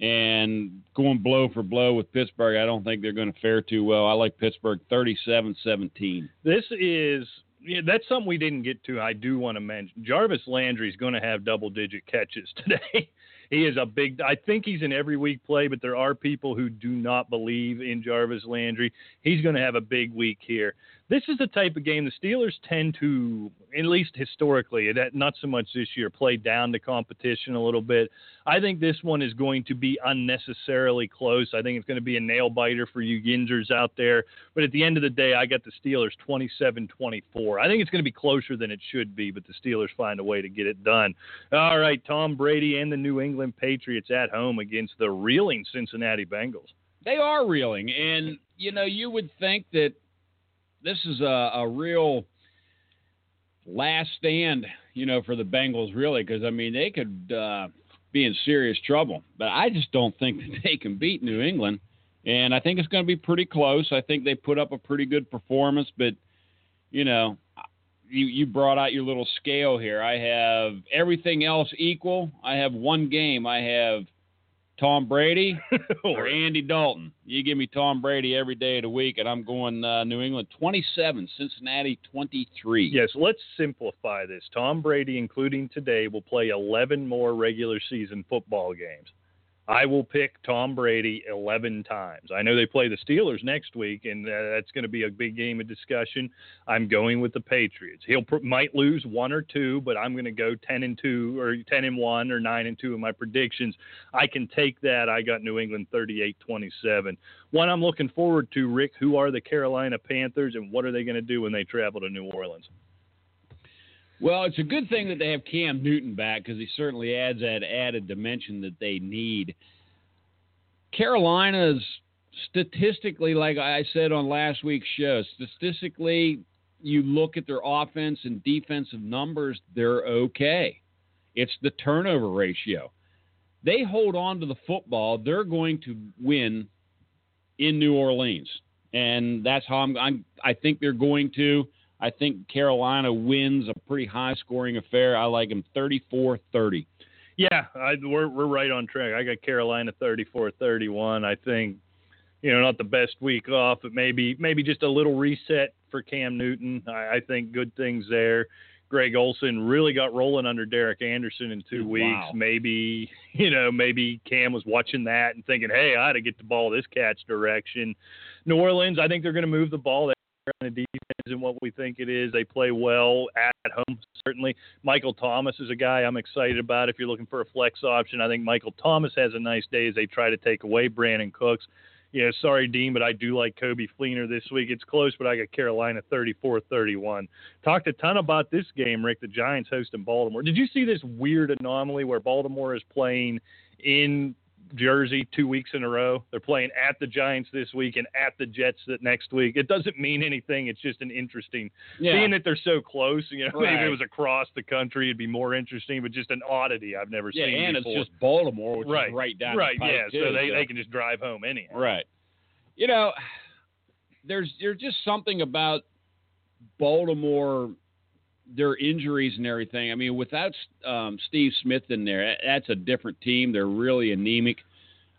and going blow for blow with Pittsburgh. I don't think they're going to fare too well. I like Pittsburgh 37 17. This is yeah, that's something we didn't get to. I do want to mention Jarvis Landry is going to have double digit catches today. He is a big. I think he's in every week play, but there are people who do not believe in Jarvis Landry. He's going to have a big week here. This is the type of game the Steelers tend to, at least historically, not so much this year, play down the competition a little bit. I think this one is going to be unnecessarily close. I think it's going to be a nail biter for you Yinzers out there. But at the end of the day, I got the Steelers 27 24. I think it's going to be closer than it should be, but the Steelers find a way to get it done. All right, Tom Brady and the New England Patriots at home against the reeling Cincinnati Bengals. They are reeling. And, you know, you would think that this is a, a real last stand, you know, for the Bengals, really, because I mean they could uh, be in serious trouble. But I just don't think that they can beat New England, and I think it's going to be pretty close. I think they put up a pretty good performance, but you know, you you brought out your little scale here. I have everything else equal. I have one game. I have Tom Brady or Andy Dalton. You give me Tom Brady every day of the week, and I'm going uh, New England 27, Cincinnati 23. Yes, let's simplify this. Tom Brady, including today, will play 11 more regular season football games. I will pick Tom Brady 11 times. I know they play the Steelers next week, and uh, that's going to be a big game of discussion. I'm going with the Patriots. He'll pr- might lose one or two, but I'm going to go 10 and two or 10 and one or nine and two in my predictions. I can take that. I got New England 38-27. One I'm looking forward to, Rick. Who are the Carolina Panthers, and what are they going to do when they travel to New Orleans? Well, it's a good thing that they have Cam Newton back because he certainly adds that added dimension that they need. Carolina's statistically, like I said on last week's show, statistically, you look at their offense and defensive numbers, they're okay. It's the turnover ratio. They hold on to the football, they're going to win in New Orleans. And that's how I'm, I'm I think they're going to. I think Carolina wins a pretty high scoring affair. I like them 34 30. Yeah, I, we're, we're right on track. I got Carolina 34 31. I think, you know, not the best week off, but maybe maybe just a little reset for Cam Newton. I, I think good things there. Greg Olsen really got rolling under Derek Anderson in two weeks. Wow. Maybe, you know, maybe Cam was watching that and thinking, hey, I ought to get the ball this catch direction. New Orleans, I think they're going to move the ball on the defense and what we think it is. They play well at home, certainly. Michael Thomas is a guy I'm excited about. If you're looking for a flex option, I think Michael Thomas has a nice day as they try to take away Brandin Cooks. Yeah, sorry, Dean, but I do like Coby Fleener this week. It's close, but I got Carolina 34 31. Talked a ton about this game, Rick. The Giants hosting Baltimore. Did you see this weird anomaly where Baltimore is playing in Jersey two weeks in a row. They're playing at the Giants this week and at the Jets that next week. It doesn't mean anything. It's just an interesting, Yeah. being that they're so close. You know, Right. it was across the country, it'd be more interesting. But just an oddity I've never Yeah, seen and before. it's just Baltimore, which right, is right down right, the pipe, Right, yeah. too, so they they can just drive home anyhow. Right. You know, there's there's just something about Baltimore, their injuries and everything. I mean, without um, Steve Smith in there, that's a different team. They're really anemic.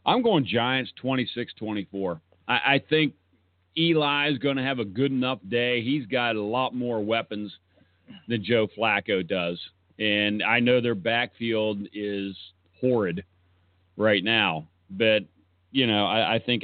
I'm going Giants 26-24. I, I think is going to have a good enough day. He's got a lot more weapons than Joe Flacco does, and I know their backfield is horrid right now, but you know, I, I think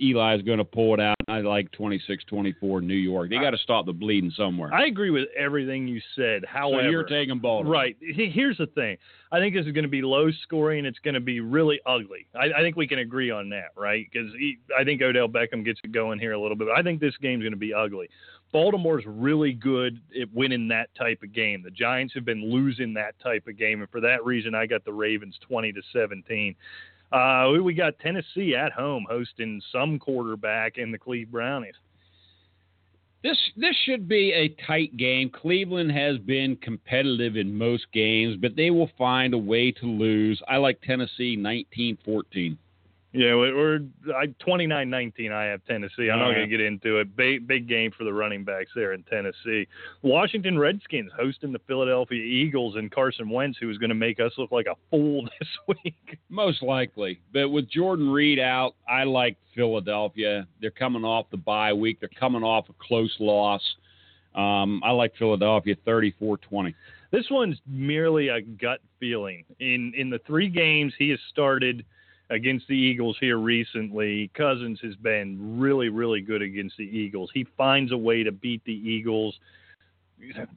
Eli is going to pull it out. I like 26-24 New York. They got to stop the bleeding somewhere. I agree with everything you said. so However, you're taking Baltimore, Right. Here's the thing. I think this is going to be low scoring. It's going to be really ugly. I, I think we can agree on that, right? Because I think Odell Beckham gets it going here a little bit. I think this game's going to be ugly. Baltimore's really good at winning that type of game. The Giants have been losing that type of game, and for that reason, I got the Ravens 20 to 17. Uh, we got Tennessee at home hosting some quarterback in the Cleve Brownies. This this should be a tight game. Cleveland has been competitive in most games, but they will find a way to lose. I like Tennessee 19-14. Yeah, we- we're I 29-19. I have Tennessee. I'm not going to get into it. Big big game for the running backs there in Tennessee. Washington Redskins hosting the Philadelphia Eagles and Carson Wentz, who is going to make us look like a fool this week. Most likely. But with Jordan Reed out, I like Philadelphia. They're coming off the bye week. They're coming off a close loss. Um, I like Philadelphia 34-20. This one's merely a gut feeling. In in the three games he has started against the Eagles here recently, Cousins has been really, really good against the Eagles. He finds a way to beat the Eagles.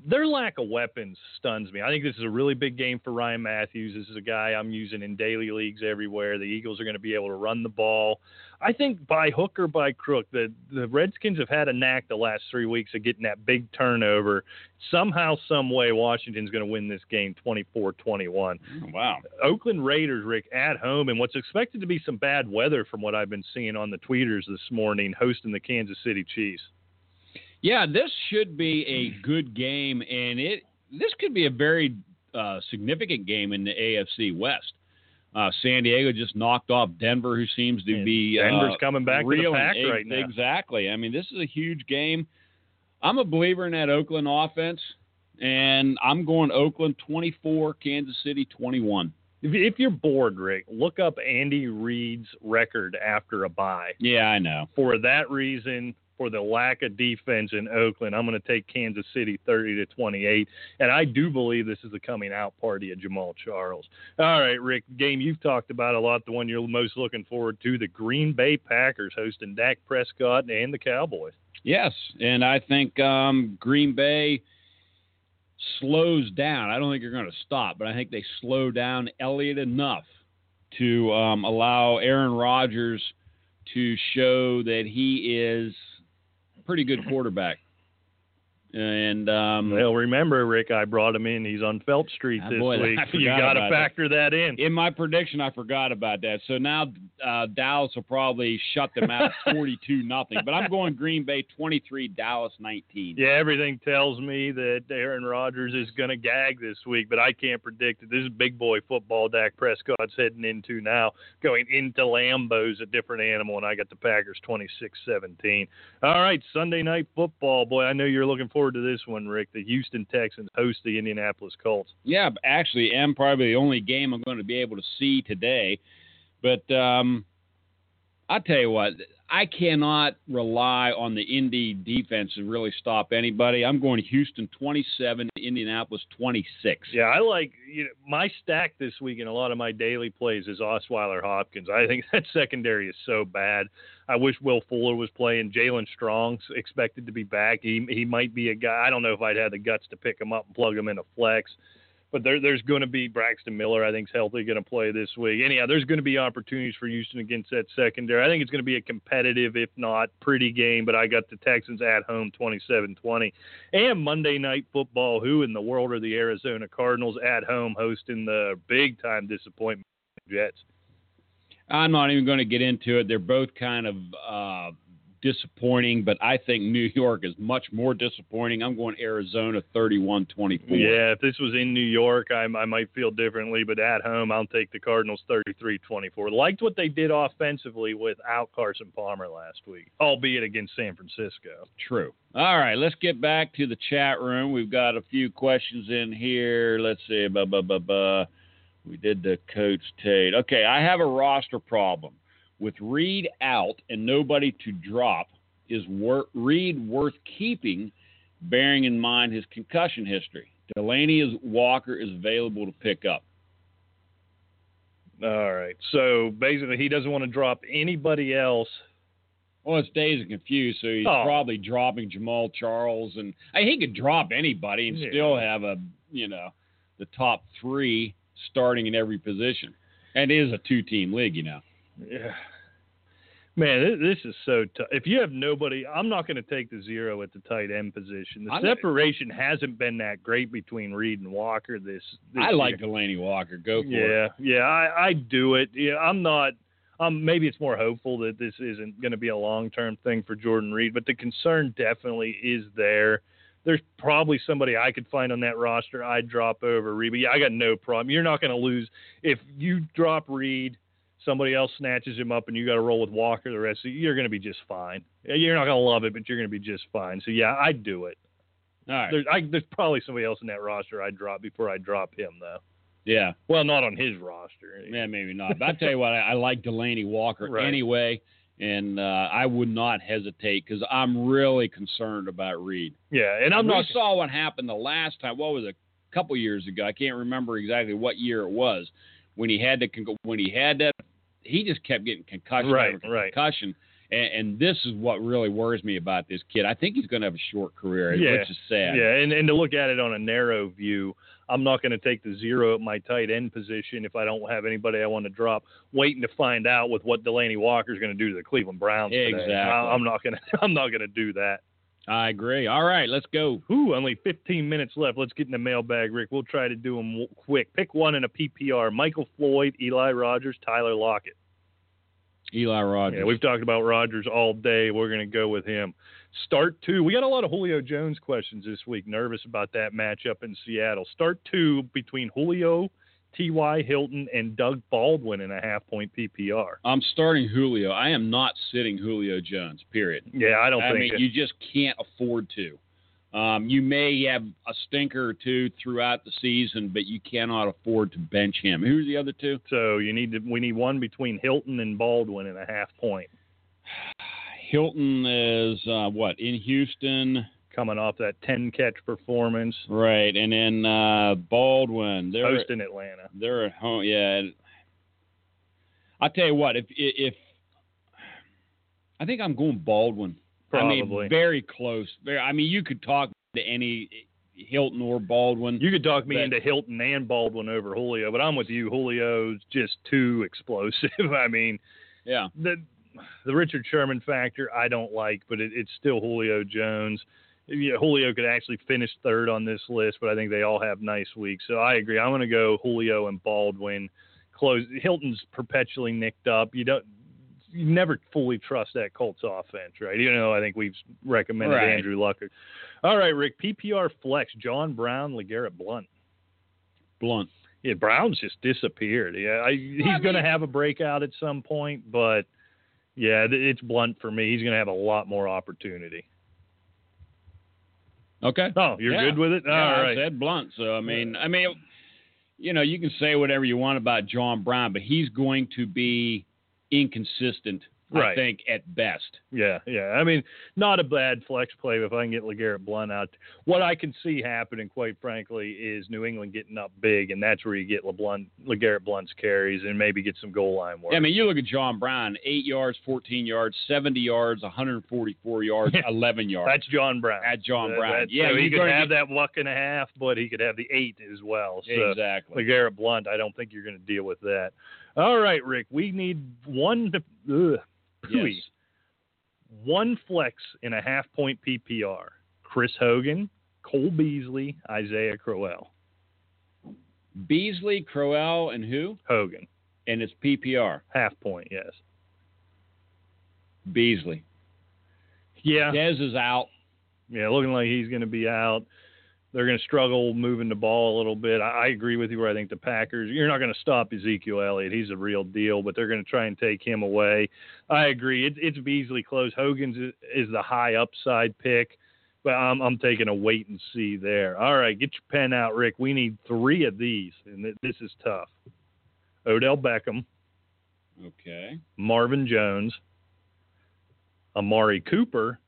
Their lack of weapons stuns me. I think this is a really big game for Ryan Mathews. This is a guy I'm using in daily leagues everywhere. The Eagles are going to be able to run the ball. I think by hook or by crook, the the Redskins have had a knack the last three weeks of getting that big turnover. Somehow, some way, Washington's going to win this game 24-21. Wow. Oakland Raiders, Rick, at home, and what's expected to be some bad weather from what I've been seeing on the tweeters this morning, hosting the Kansas City Chiefs. Yeah, this should be a good game, and it this could be a very uh, significant game in the AFC West. Uh, San Diego just knocked off Denver, who seems to And be Denver's uh, coming back to the pack right now. Exactly. I mean, this is a huge game. I'm a believer in that Oakland offense, and I'm going Oakland 24, Kansas City 21. If, if you're bored, Rick, look up Andy Reid's record after a bye. Yeah, I know. For that reason, for the lack of defense in Oakland, I'm going to take Kansas City 30 to 28, and I do believe this is the coming out party of Jamaal Charles. All right, Rick, game you've talked about a lot, the one you're most looking forward to, the Green Bay Packers hosting Dak Prescott and the Cowboys. Yes, and I think um, Green Bay slows down. I don't think they're going to stop, but I think they slow down Elliott enough to um, allow Aaron Rodgers to show that he is pretty good quarterback. And um, Well, remember, Rick, I brought him in. He's on Phelps Street Ah, this boy, week. You got to about that. factor that in. in my prediction, I forgot about that. So now uh, Dallas will probably shut them out, forty-two nothing. But I'm going Green Bay twenty-three, Dallas nineteen. Yeah, everything tells me that Aaron Rodgers is going to gag this week, but I can't predict it. This is big boy football Dak Prescott's heading into now. Going into Lambeau's a different animal, and I got the Packers 26-17. All right, Sunday night football. Boy, I know you're looking forward to this one, Rick. The Houston Texans host the Indianapolis Colts. Yeah, actually, am probably the only game I'm going to be able to see today. But um, I tell you what, I cannot rely on the Indy defense to really stop anybody. I'm going to Houston 27, Indianapolis 26. Yeah, I like you know my stack this week in a lot of my daily plays is Osweiler Hopkins. I think that secondary is so bad. I wish Will Fuller was playing. Jaelen Strong's expected to be back. He he might be a guy. I don't know if I'd have the guts to pick him up and plug him in a flex. But there, there's going to be Braxton Miller. I think is healthy, going to play this week. Anyhow, there's going to be opportunities for Houston against that secondary. I think it's going to be a competitive, if not pretty game. But I got the Texans at home, 27-20, and Monday Night Football. Who in the world are the Arizona Cardinals at home hosting the big time disappointment Jets? I'm not even going to get into it. They're both kind of uh, disappointing, but I think New York is much more disappointing. I'm going Arizona 31 24. Yeah, if this was in New York, I, I might feel differently, but at home, I'll take the Cardinals 33-24. Liked what they did offensively without Carson Palmer last week, albeit against San Francisco. True. All right, let's get back to the chat room. We've got a few questions in here. Let's see. Blah, blah, blah, blah. We did the coach Tate. Okay, I have a roster problem. With Reed out and nobody to drop, is wor- Reed worth keeping, bearing in mind his concussion history? Delanie is Walker is available to pick up. All right. So basically, he doesn't want to drop anybody else. Well, it's days of confused, so he's Oh. probably dropping Jamaal Charles, and I mean, he could drop anybody and Yeah. still have a you know the top three starting in every position. And it is a two-team league, you know. Yeah. Man, this is so tough. If you have nobody, I'm not going to take the zero at the tight end position. The I'm- separation hasn't been that great between Reed and Walker this. this I year. like Delanie Walker. Go for it. Yeah, yeah, I, I do it. Yeah, I'm not. Um, maybe it's more hopeful that this isn't going to be a long term thing for Jordan Reed, but the concern definitely is there. There's probably somebody I could find on that roster I'd drop over Reed. But yeah, I got no problem. You're not going to lose if you drop Reed. Somebody else snatches him up, and you got to roll with Walker the rest. of the You're going to be just fine. You're not going to love it, but you're going to be just fine. So yeah, I'd do it. All right. There's, I, there's probably somebody else in that roster I'd drop before I drop him, though. yeah. Well, not on his roster. Yeah, maybe not. But I tell you what, I, I like Delanie Walker Right. anyway. and uh, I would not hesitate because I'm really concerned about Reed. Yeah, and I'm we not. saw what happened the last time. What was it? A couple years ago. I can't remember exactly what year it was when he had to con- when he had that. He just kept getting concussion Right, after right. concussion. And, and this is what really worries me about this kid. I think he's going to have a short career, Yeah, which is sad. Yeah, and, and to look at it on a narrow view, I'm not going to take the zero at my tight end position if I don't have anybody I want to drop. Waiting to find out with what Delanie Walker's going to do to the Cleveland Browns. today. Exactly. I, I'm not going to. I'm not going to do that. I agree. All right, let's go. Ooh, only 15 minutes left. Let's get in the mailbag, Rick. We'll try to do them quick. Pick one in a PPR: Michael Floyd, Eli Rogers, Tyler Lockett. Eli Rogers. Yeah, we've talked about Rogers all day. We're going to go with him. Start two. We got a lot of Julio Jones questions this week. Nervous about that matchup in Seattle. Start two between Julio, T.Y. Hilton, and Doug Baldwin in a half point PPR. I'm starting Julio. I am not sitting Julio Jones. Period. Yeah, I don't I think mean, it- you just can't afford to. Um, you may have a stinker or two throughout the season, but you cannot afford to bench him. Who's the other two? so. You need to. We need one between Hilton and Baldwin in a half point. Hilton is uh, what in Houston, Coming off that 10 catch performance, right? And then uh, Baldwin. They're hosting Atlanta. they're at home. Yeah. I'll tell you what. If if I think I'm going Baldwin. I Probably. mean, very close. Very. I mean, you could talk to any Hilton or Baldwin. You could talk me But- into Hilton and Baldwin over Julio, but I'm with you. Julio's just too explosive. I mean, yeah. the the Richard Sherman factor I don't like, but it, it's still Julio Jones. Yeah, Julio could actually finish third on this list, but I think they all have nice weeks. So I agree. I'm going to go Julio and Baldwin. Close. Hilton's perpetually nicked up. You don't. You never fully trust that Colts offense, right? Even though I think we've recommended Right. Andrew Luck. All right, Rick. PPR flex. John Brown, LeGarrette Blunt. Blunt. Yeah, Brown's just disappeared. Yeah, I, he's I going to have a breakout at some point, but yeah, it's blunt for me. He's going to have a lot more opportunity. Okay. Oh, you're Yeah. good with it? Yeah, All I right. said blunt. So I mean, I mean, you know, you can say whatever you want about John Brown, but he's going to be inconsistent. I Right. think at best. Yeah, yeah. I mean, not a bad flex play if I can get LeGarrette Blunt out. What I can see happening, quite frankly, is New England getting up big, and that's where you get LeBlunt, LeGarrette Blunt's carries and maybe get some goal line work. Yeah, I mean, you look at John Brown: eight yards, fourteen yards, seventy yards, 144 yards, 11 yards. that's John Brown. At John Brown. yeah, so he could have get- that luck and a half, but he could have the eight as well. So exactly. LeGarrette Blunt, I don't think you're going to deal with that. All right, Rick, we need one to ugh, hooey. yes. one flex in a half point PPR. Chris Hogan, Cole Beasley, Isaiah Crowell. Beasley, Crowell, and who? Hogan, And it's PPR. half point, yes. Beasley. Yeah, Dez is out. yeah, looking like he's going to be out. They're going to struggle moving the ball a little bit. I, I agree with you where I think the Packers, you're not going to stop Ezekiel Elliott. He's a real deal, but they're going to try and take him away. I agree. It, it's Beasley close. Hogan's is, the high upside pick, but I'm, I'm taking a wait and see there. All right, get your pen out, Rick. We need three of these, and th- this is tough. Odell Beckham, Okay. Marvin Jones, Amari Cooper,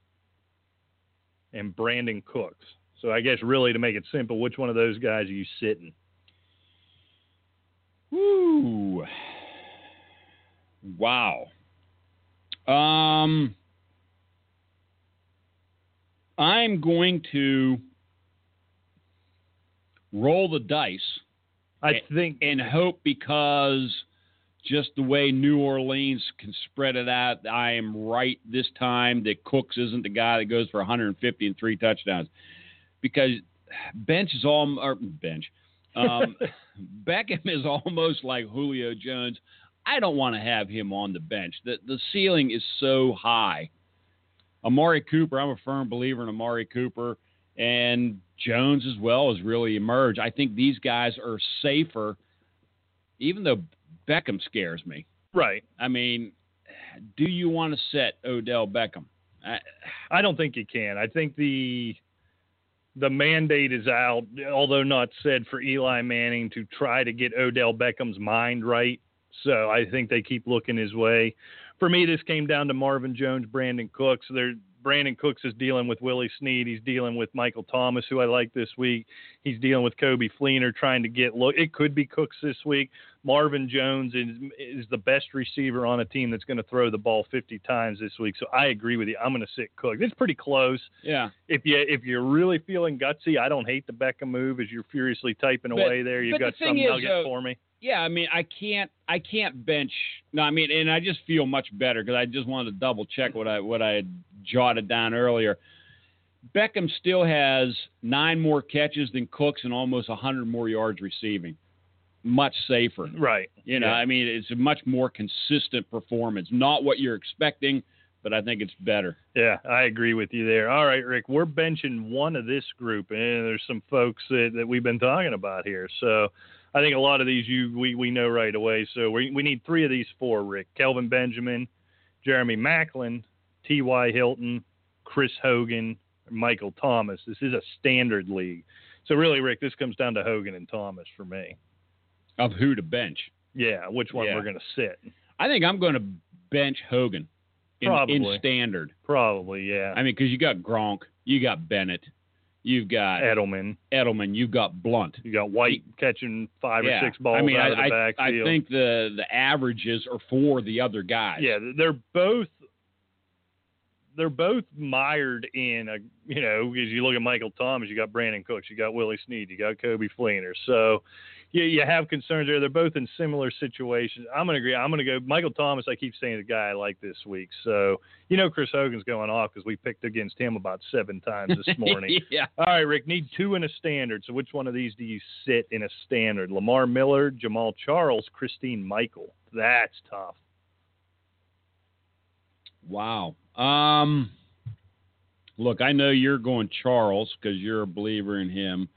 and Brandin Cooks. So I guess really to make it simple, which one of those guys are you sitting? Woo. Wow. Um, I'm going to roll the dice I think and hope because just the way New Orleans can spread it out, I am right this time that Cooks isn't the guy that goes for 150 and three touchdowns because bench is all or bench. Um, Beckham is almost like Julio Jones. I don't want to have him on the bench. The the ceiling is so high. Amari Cooper, I'm a firm believer in Amari Cooper and Jones as well has really emerged. I think these guys are safer, even though Beckham scares me. right. I mean, do you want to set Odell Beckham? I, I don't think you can. I think the the mandate is out, although not said for Eli Manning to try to get Odell Beckham's mind right. So I think they keep looking his way. for me, this came down to Marvin Jones, Brandin Cooks. They're Brandin Cooks is dealing with Willie Snead. He's dealing with Michael Thomas, who I like this week. He's dealing with Coby Fleener, trying to get look. It could be Cooks this week. Marvin Jones is is the best receiver on a team that's going to throw the ball 50 times this week. So I agree with you. I'm going to sit Cooks. It's pretty close. Yeah. If you if you're really feeling gutsy, I don't hate the Beckham move as you're furiously typing But- away there. You've got the some is, nugget though, for me. Yeah, I mean, I can't, I can't bench. No, I mean, and I just feel much better because I just wanted to double check what I what I had jotted down earlier. Beckham still has nine more catches than Cooks and almost hundred more yards receiving. Much safer, Right. you know. Yeah. I mean, it's a much more consistent performance. Not what you're expecting, but I think it's better. Yeah, I agree with you there. All right, Rick, we're benching one of this group, and there's some folks that, that we've been talking about here. So I think a lot of these you we, we know right away. So we we need three of these four, Rick. Kelvin Benjamin, Jeremy Maclin, T.Y. Hilton, Chris Hogan, Michael Thomas. This is a standard league. So really, Rick, this comes down to Hogan and Thomas for me. Of who to bench? Yeah, which one Yeah. we're going to sit? I think I'm going to bench Hogan in, in standard. Probably, yeah. I mean, because you got Gronk, you got Bennett, you've got Edelman. Edelman, you've got Blunt. You got White catching five yeah. or six balls I mean, out I, of the I, backfield. I think the the averages are for the other guys. Yeah, they're both they're both mired in a you know as you look at Michael Thomas, you got Brandin Cooks, you got Willie Snead, you got Coby Fleener. So you you have concerns there. They're both in similar situations. I'm gonna agree. I'm gonna go Michael Thomas. I keep saying the guy I like this week. So you know Chris Hogan's going off because we picked against him about seven times this morning. yeah. All right, Rick, need two in a standard. So which one of these do you sit in a standard? Lamar Miller, Jamaal Charles, Christine Michael. That's tough. Wow. Um. Look, I know you're going Charles because you're a believer in him.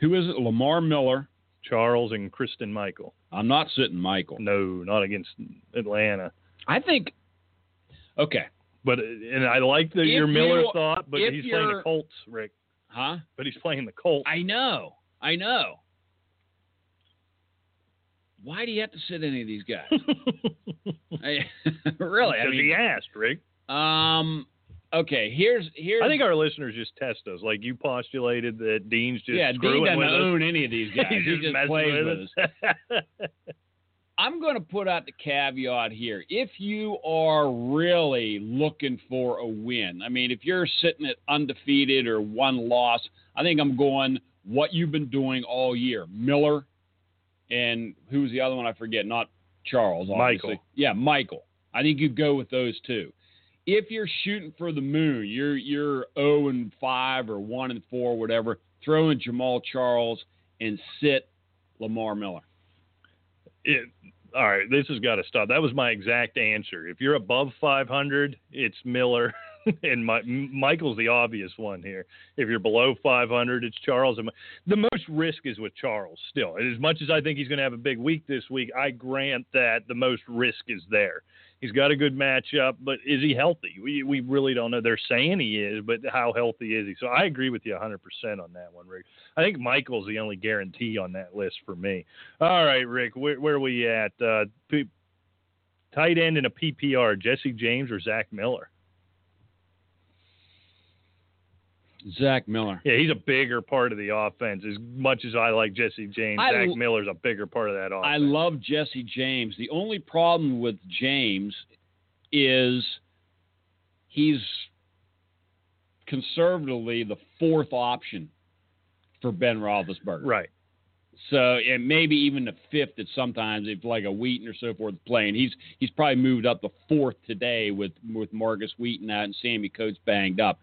Who is it? Lamar Miller. Charles and Christine Michael. I'm not sitting Michael. No, not against Atlanta. I think. Okay. But and I like the, your Miller you- thought, but he's playing the Colts, Rick. Huh? But he's playing the Colts. I know. I know. Why do you have to sit any of these guys? I, really? I Because mean, he asked, Rick. um. Okay. Here's here's. I think our listeners just test us. Like you postulated that Dean's just yeah, Dean doesn't with us. own any of these guys. He's he just just plays with with us. us. I'm going to put out the caveat here. If you are really looking for a win, I mean, if you're sitting at undefeated or one loss, I think I'm going what you've been doing all year. Miller and who's the other one? I forget. Not Charles, obviously. Michael. Yeah, Michael. I think you go with those two. If you're shooting for the moon, you're you're 0 and 5 or 1 and 4, whatever. Throw in Jamaal Charles and sit Lamar Miller. it, all right, this has got to stop. That was my exact answer. If you're above 500, it's Miller, and my, Michael's the obvious one here. If you're below 500, it's Charles. The most risk is with Charles. Still, as much as I think he's going to have a big week this week, I grant that the most risk is there. He's got a good matchup, but is he healthy? We we really don't know. They're saying he is, but how healthy is he? So I agree with you 100% on that one, Rick. I think Michael's the only guarantee on that list for me. All right, Rick, where, where are we at? Uh, P- tight end in a PPR, Jesse James or Zach Miller? Zach Miller. Yeah, he's a bigger part of the offense. As much as I like Jesse James, I Zach Miller's a bigger part of that offense. I love Jesse James. The only problem with James is he's conservatively the fourth option for Ben Roethlisberger. right. So and maybe even the fifth at sometimes if like a Wheaton or so forth playing. He's he's probably moved up the fourth today with with Markus Wheaton out and Sammy Coates banged up.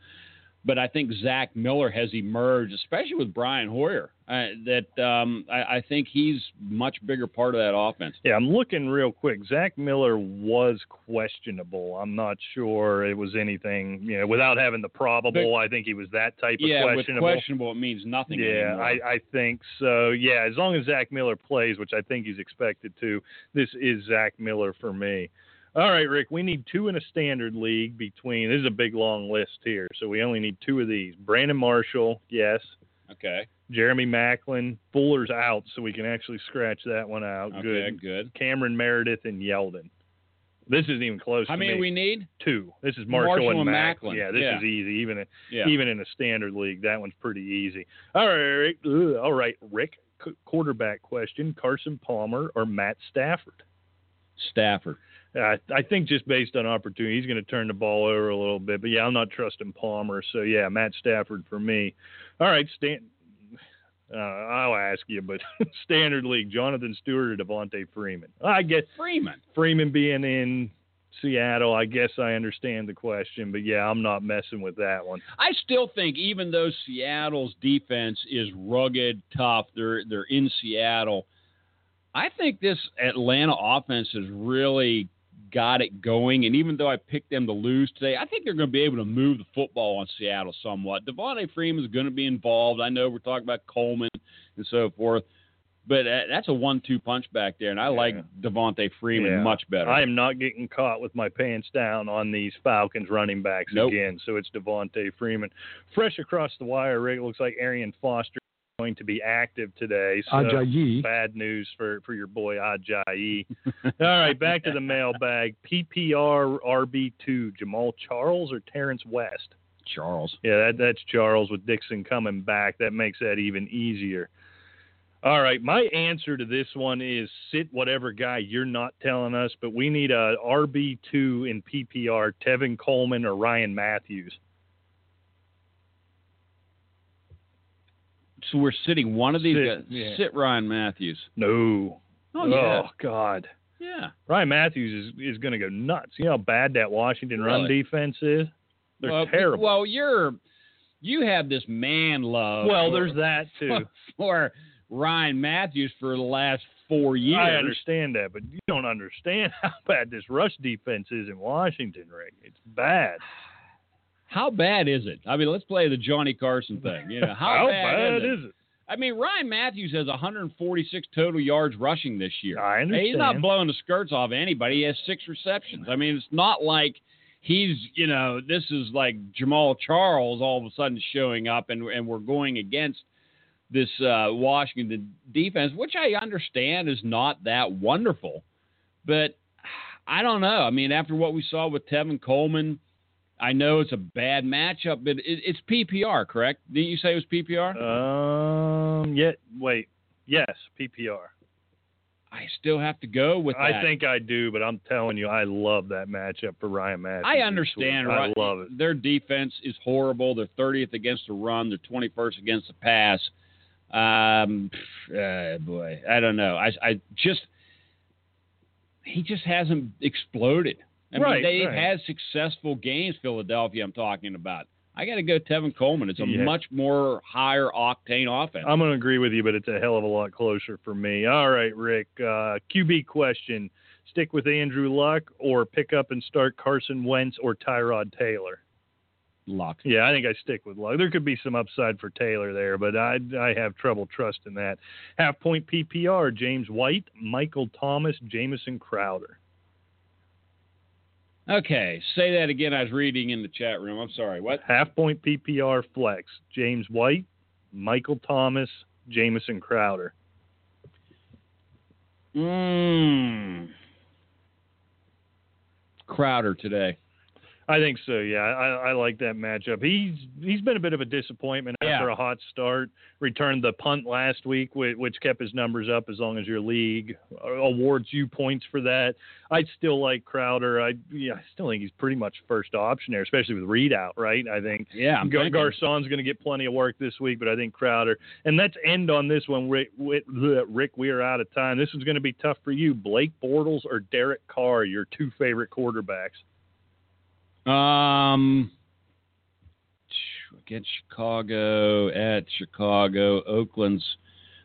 But I think Zach Miller has emerged, especially with Brian Hoyer. Uh, that um, I, I think he's much bigger part of that offense. Yeah, I'm looking real quick. Zach Miller was questionable. I'm not sure it was anything, you know, without having the probable. I think he was that type of Yeah, questionable. questionable, it means nothing Yeah. I, I think so. Yeah, as long as Zach Miller plays, which I think he's expected to, this is Zach Miller for me. All right, Rick, we need two in a standard league between, this is a big long list here, so we only need two of these. Brandon Marshall, yes. okay. Jeremy Maclin, Fuller's out, so we can actually scratch that one out. Okay. Good. Good. Cameron Meredith and Yeldon. This isn't even close. How to many me. we need? two? This is Marshall, Marshall and, and Mac- Maclin. Yeah, this Yeah. is easy. Even in, Yeah. even in a standard league, that one's pretty easy. All right, Rick. Ugh, all right, Rick. Qu- Quarterback question: Carson Palmer or Matt Stafford? Stafford. I, I think just based on opportunity, he's going to turn the ball over a little bit. But yeah, I'm not trusting Palmer. So yeah, Matt Stafford for me. All right, Stan. Uh, I'll ask you, but standard league: Jonathan Stewart or Devonta Freeman? I guess Freeman. Freeman being in Seattle. I guess I understand the question, but yeah, I'm not messing with that one. I still think even though Seattle's defense is rugged, tough, they're they're in Seattle. I think this Atlanta offense has really got it going. And even though I picked them to lose today, I think they're going to be able to move the football on Seattle somewhat. Devonta Freeman is going to be involved. I know we're talking about Coleman and so forth, but that's a one-two punch back there, and I like Devonta Freeman Yeah. much better. I am not getting caught with my pants down on these Falcons running backs Nope. again. So it's Devonta Freeman. Fresh across the wire, Rick. Looks like Arian Foster going to be active today. So Ajayi. bad news for, for your boy Ajayi. All right, back to the mailbag. PPR RB2, Jamaal Charles or Terrence West? Charles. Yeah, that, that's Charles with Dixon coming back. That makes that even easier. All right, my answer to this one is sit whatever guy you're not telling us, but we need a RB two in PPR, Tevin Coleman or Ryan Mathews. So we're sitting one of these Sit, guys. yeah. Sit Ryan Mathews. No. Oh, yeah. Oh, God. Yeah. Ryan Mathews is, is going to go nuts. You know how bad that Washington run defense is? They're well, terrible. Well, you're you have this man love. Well, for- there's that too. for Ryan Mathews for the last four years. I understand that, but you don't understand how bad this rush defense is in Washington, Rick. It's bad. How bad is it? I mean, let's play the Johnny Carson thing. You know, how, bad, is, it? it? I mean, Ryan Mathews has 146 total yards rushing this year. I understand. He's not blowing the skirts off anybody. He has six receptions. I mean, it's not like he's, you know, this is like Jamaal Charles all of a sudden showing up and, and we're going against this uh, Washington defense, which I understand is not that wonderful. But I don't know. I mean, after what we saw with Tevin Coleman, I know it's a bad matchup, but it, it's PPR, correct? Didn't you say it was PPR? Um. Yet. Wait. Yes. PPR. I still have to go with that. I think I do, but I'm telling you, I love that matchup for Ryan Mathews. I understand. right? I love it. Their defense is horrible. They're 30th against the run. They're 21st against the pass. Um, uh, boy, I don't know. I, I just he just hasn't exploded. I Right, mean, they've right. had successful games. Philadelphia, I'm talking about. I got to go Tevin Coleman. It's a Yeah. much more higher octane offense. I'm going to agree with you, but it's a hell of a lot closer for me. All right, Rick. Uh, QB question: Stick with Andrew Luck or pick up and start Carson Wentz or Tyrod Taylor? Luck. Yeah, I think I stick with Luck. There could be some upside for Taylor there, but I I have trouble trusting that. Half point PPR: James White, Michael Thomas, Jamison Crowder. Okay, say that again. I was reading in the chat room. I'm sorry. What? Half point PPR flex: James White, Michael Thomas, Jamison Crowder. Mmm. Crowder today. I think so. Yeah, I, I like that matchup. He's he's been a bit of a disappointment Yeah. after a hot start. Returned the punt last week, which, which kept his numbers up as long as your league awards you points for that. I'd still like Crowder. I yeah, I still think he's pretty much first option there, especially with readout. Right? I think Yeah, I'm Gar- Garcon's going to get plenty of work this week, but I think Crowder. And let's end on this one, Rick. Rick, Rick we are out of time. This is going to be tough for you. Blake Bortles or Derek Carr, your two favorite quarterbacks. Um, against Chicago, at Chicago, Oakland's,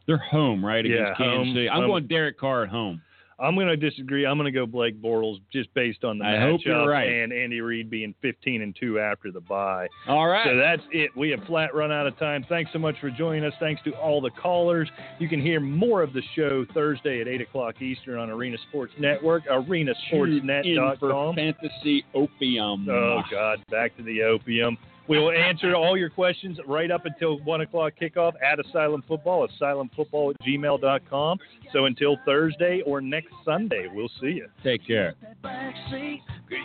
they're home, right? Against Yeah, Kansas home. City. I'm Um, going Derek Carr at home. I'm going to disagree. I'm going to go Blake Bortles just based on the I matchup hope you're right. and Andy Reid being 15 and 2 after the bye. All right. So that's it. We have flat run out of time. Thanks so much for joining us. Thanks to all the callers. You can hear more of the show Thursday at 8 o'clock Eastern on Arena Sports Network, arenasportsnet.com. for fantasy opium. Oh, God, back to the opium. We will answer all your questions right up until 1 o'clock kickoff at Asylum Football, asylumfootball at gmail.com. So until Thursday or next Sunday, we'll see you. Take care. you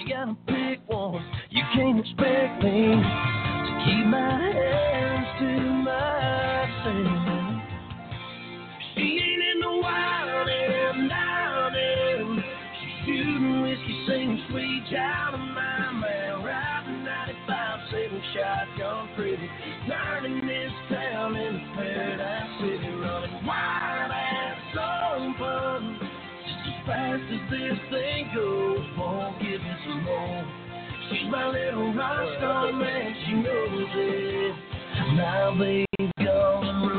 gotta pick one. You can't expect me to keep my hands to myself. She ain't in the wild and down and she's shooting whiskey, singing sweet child shotgun pretty, turning this town into paradise city, running wild and so fun. Just as fast as this thing goes, won't give some more. She's my little rock star, man, she knows it. Now they've gone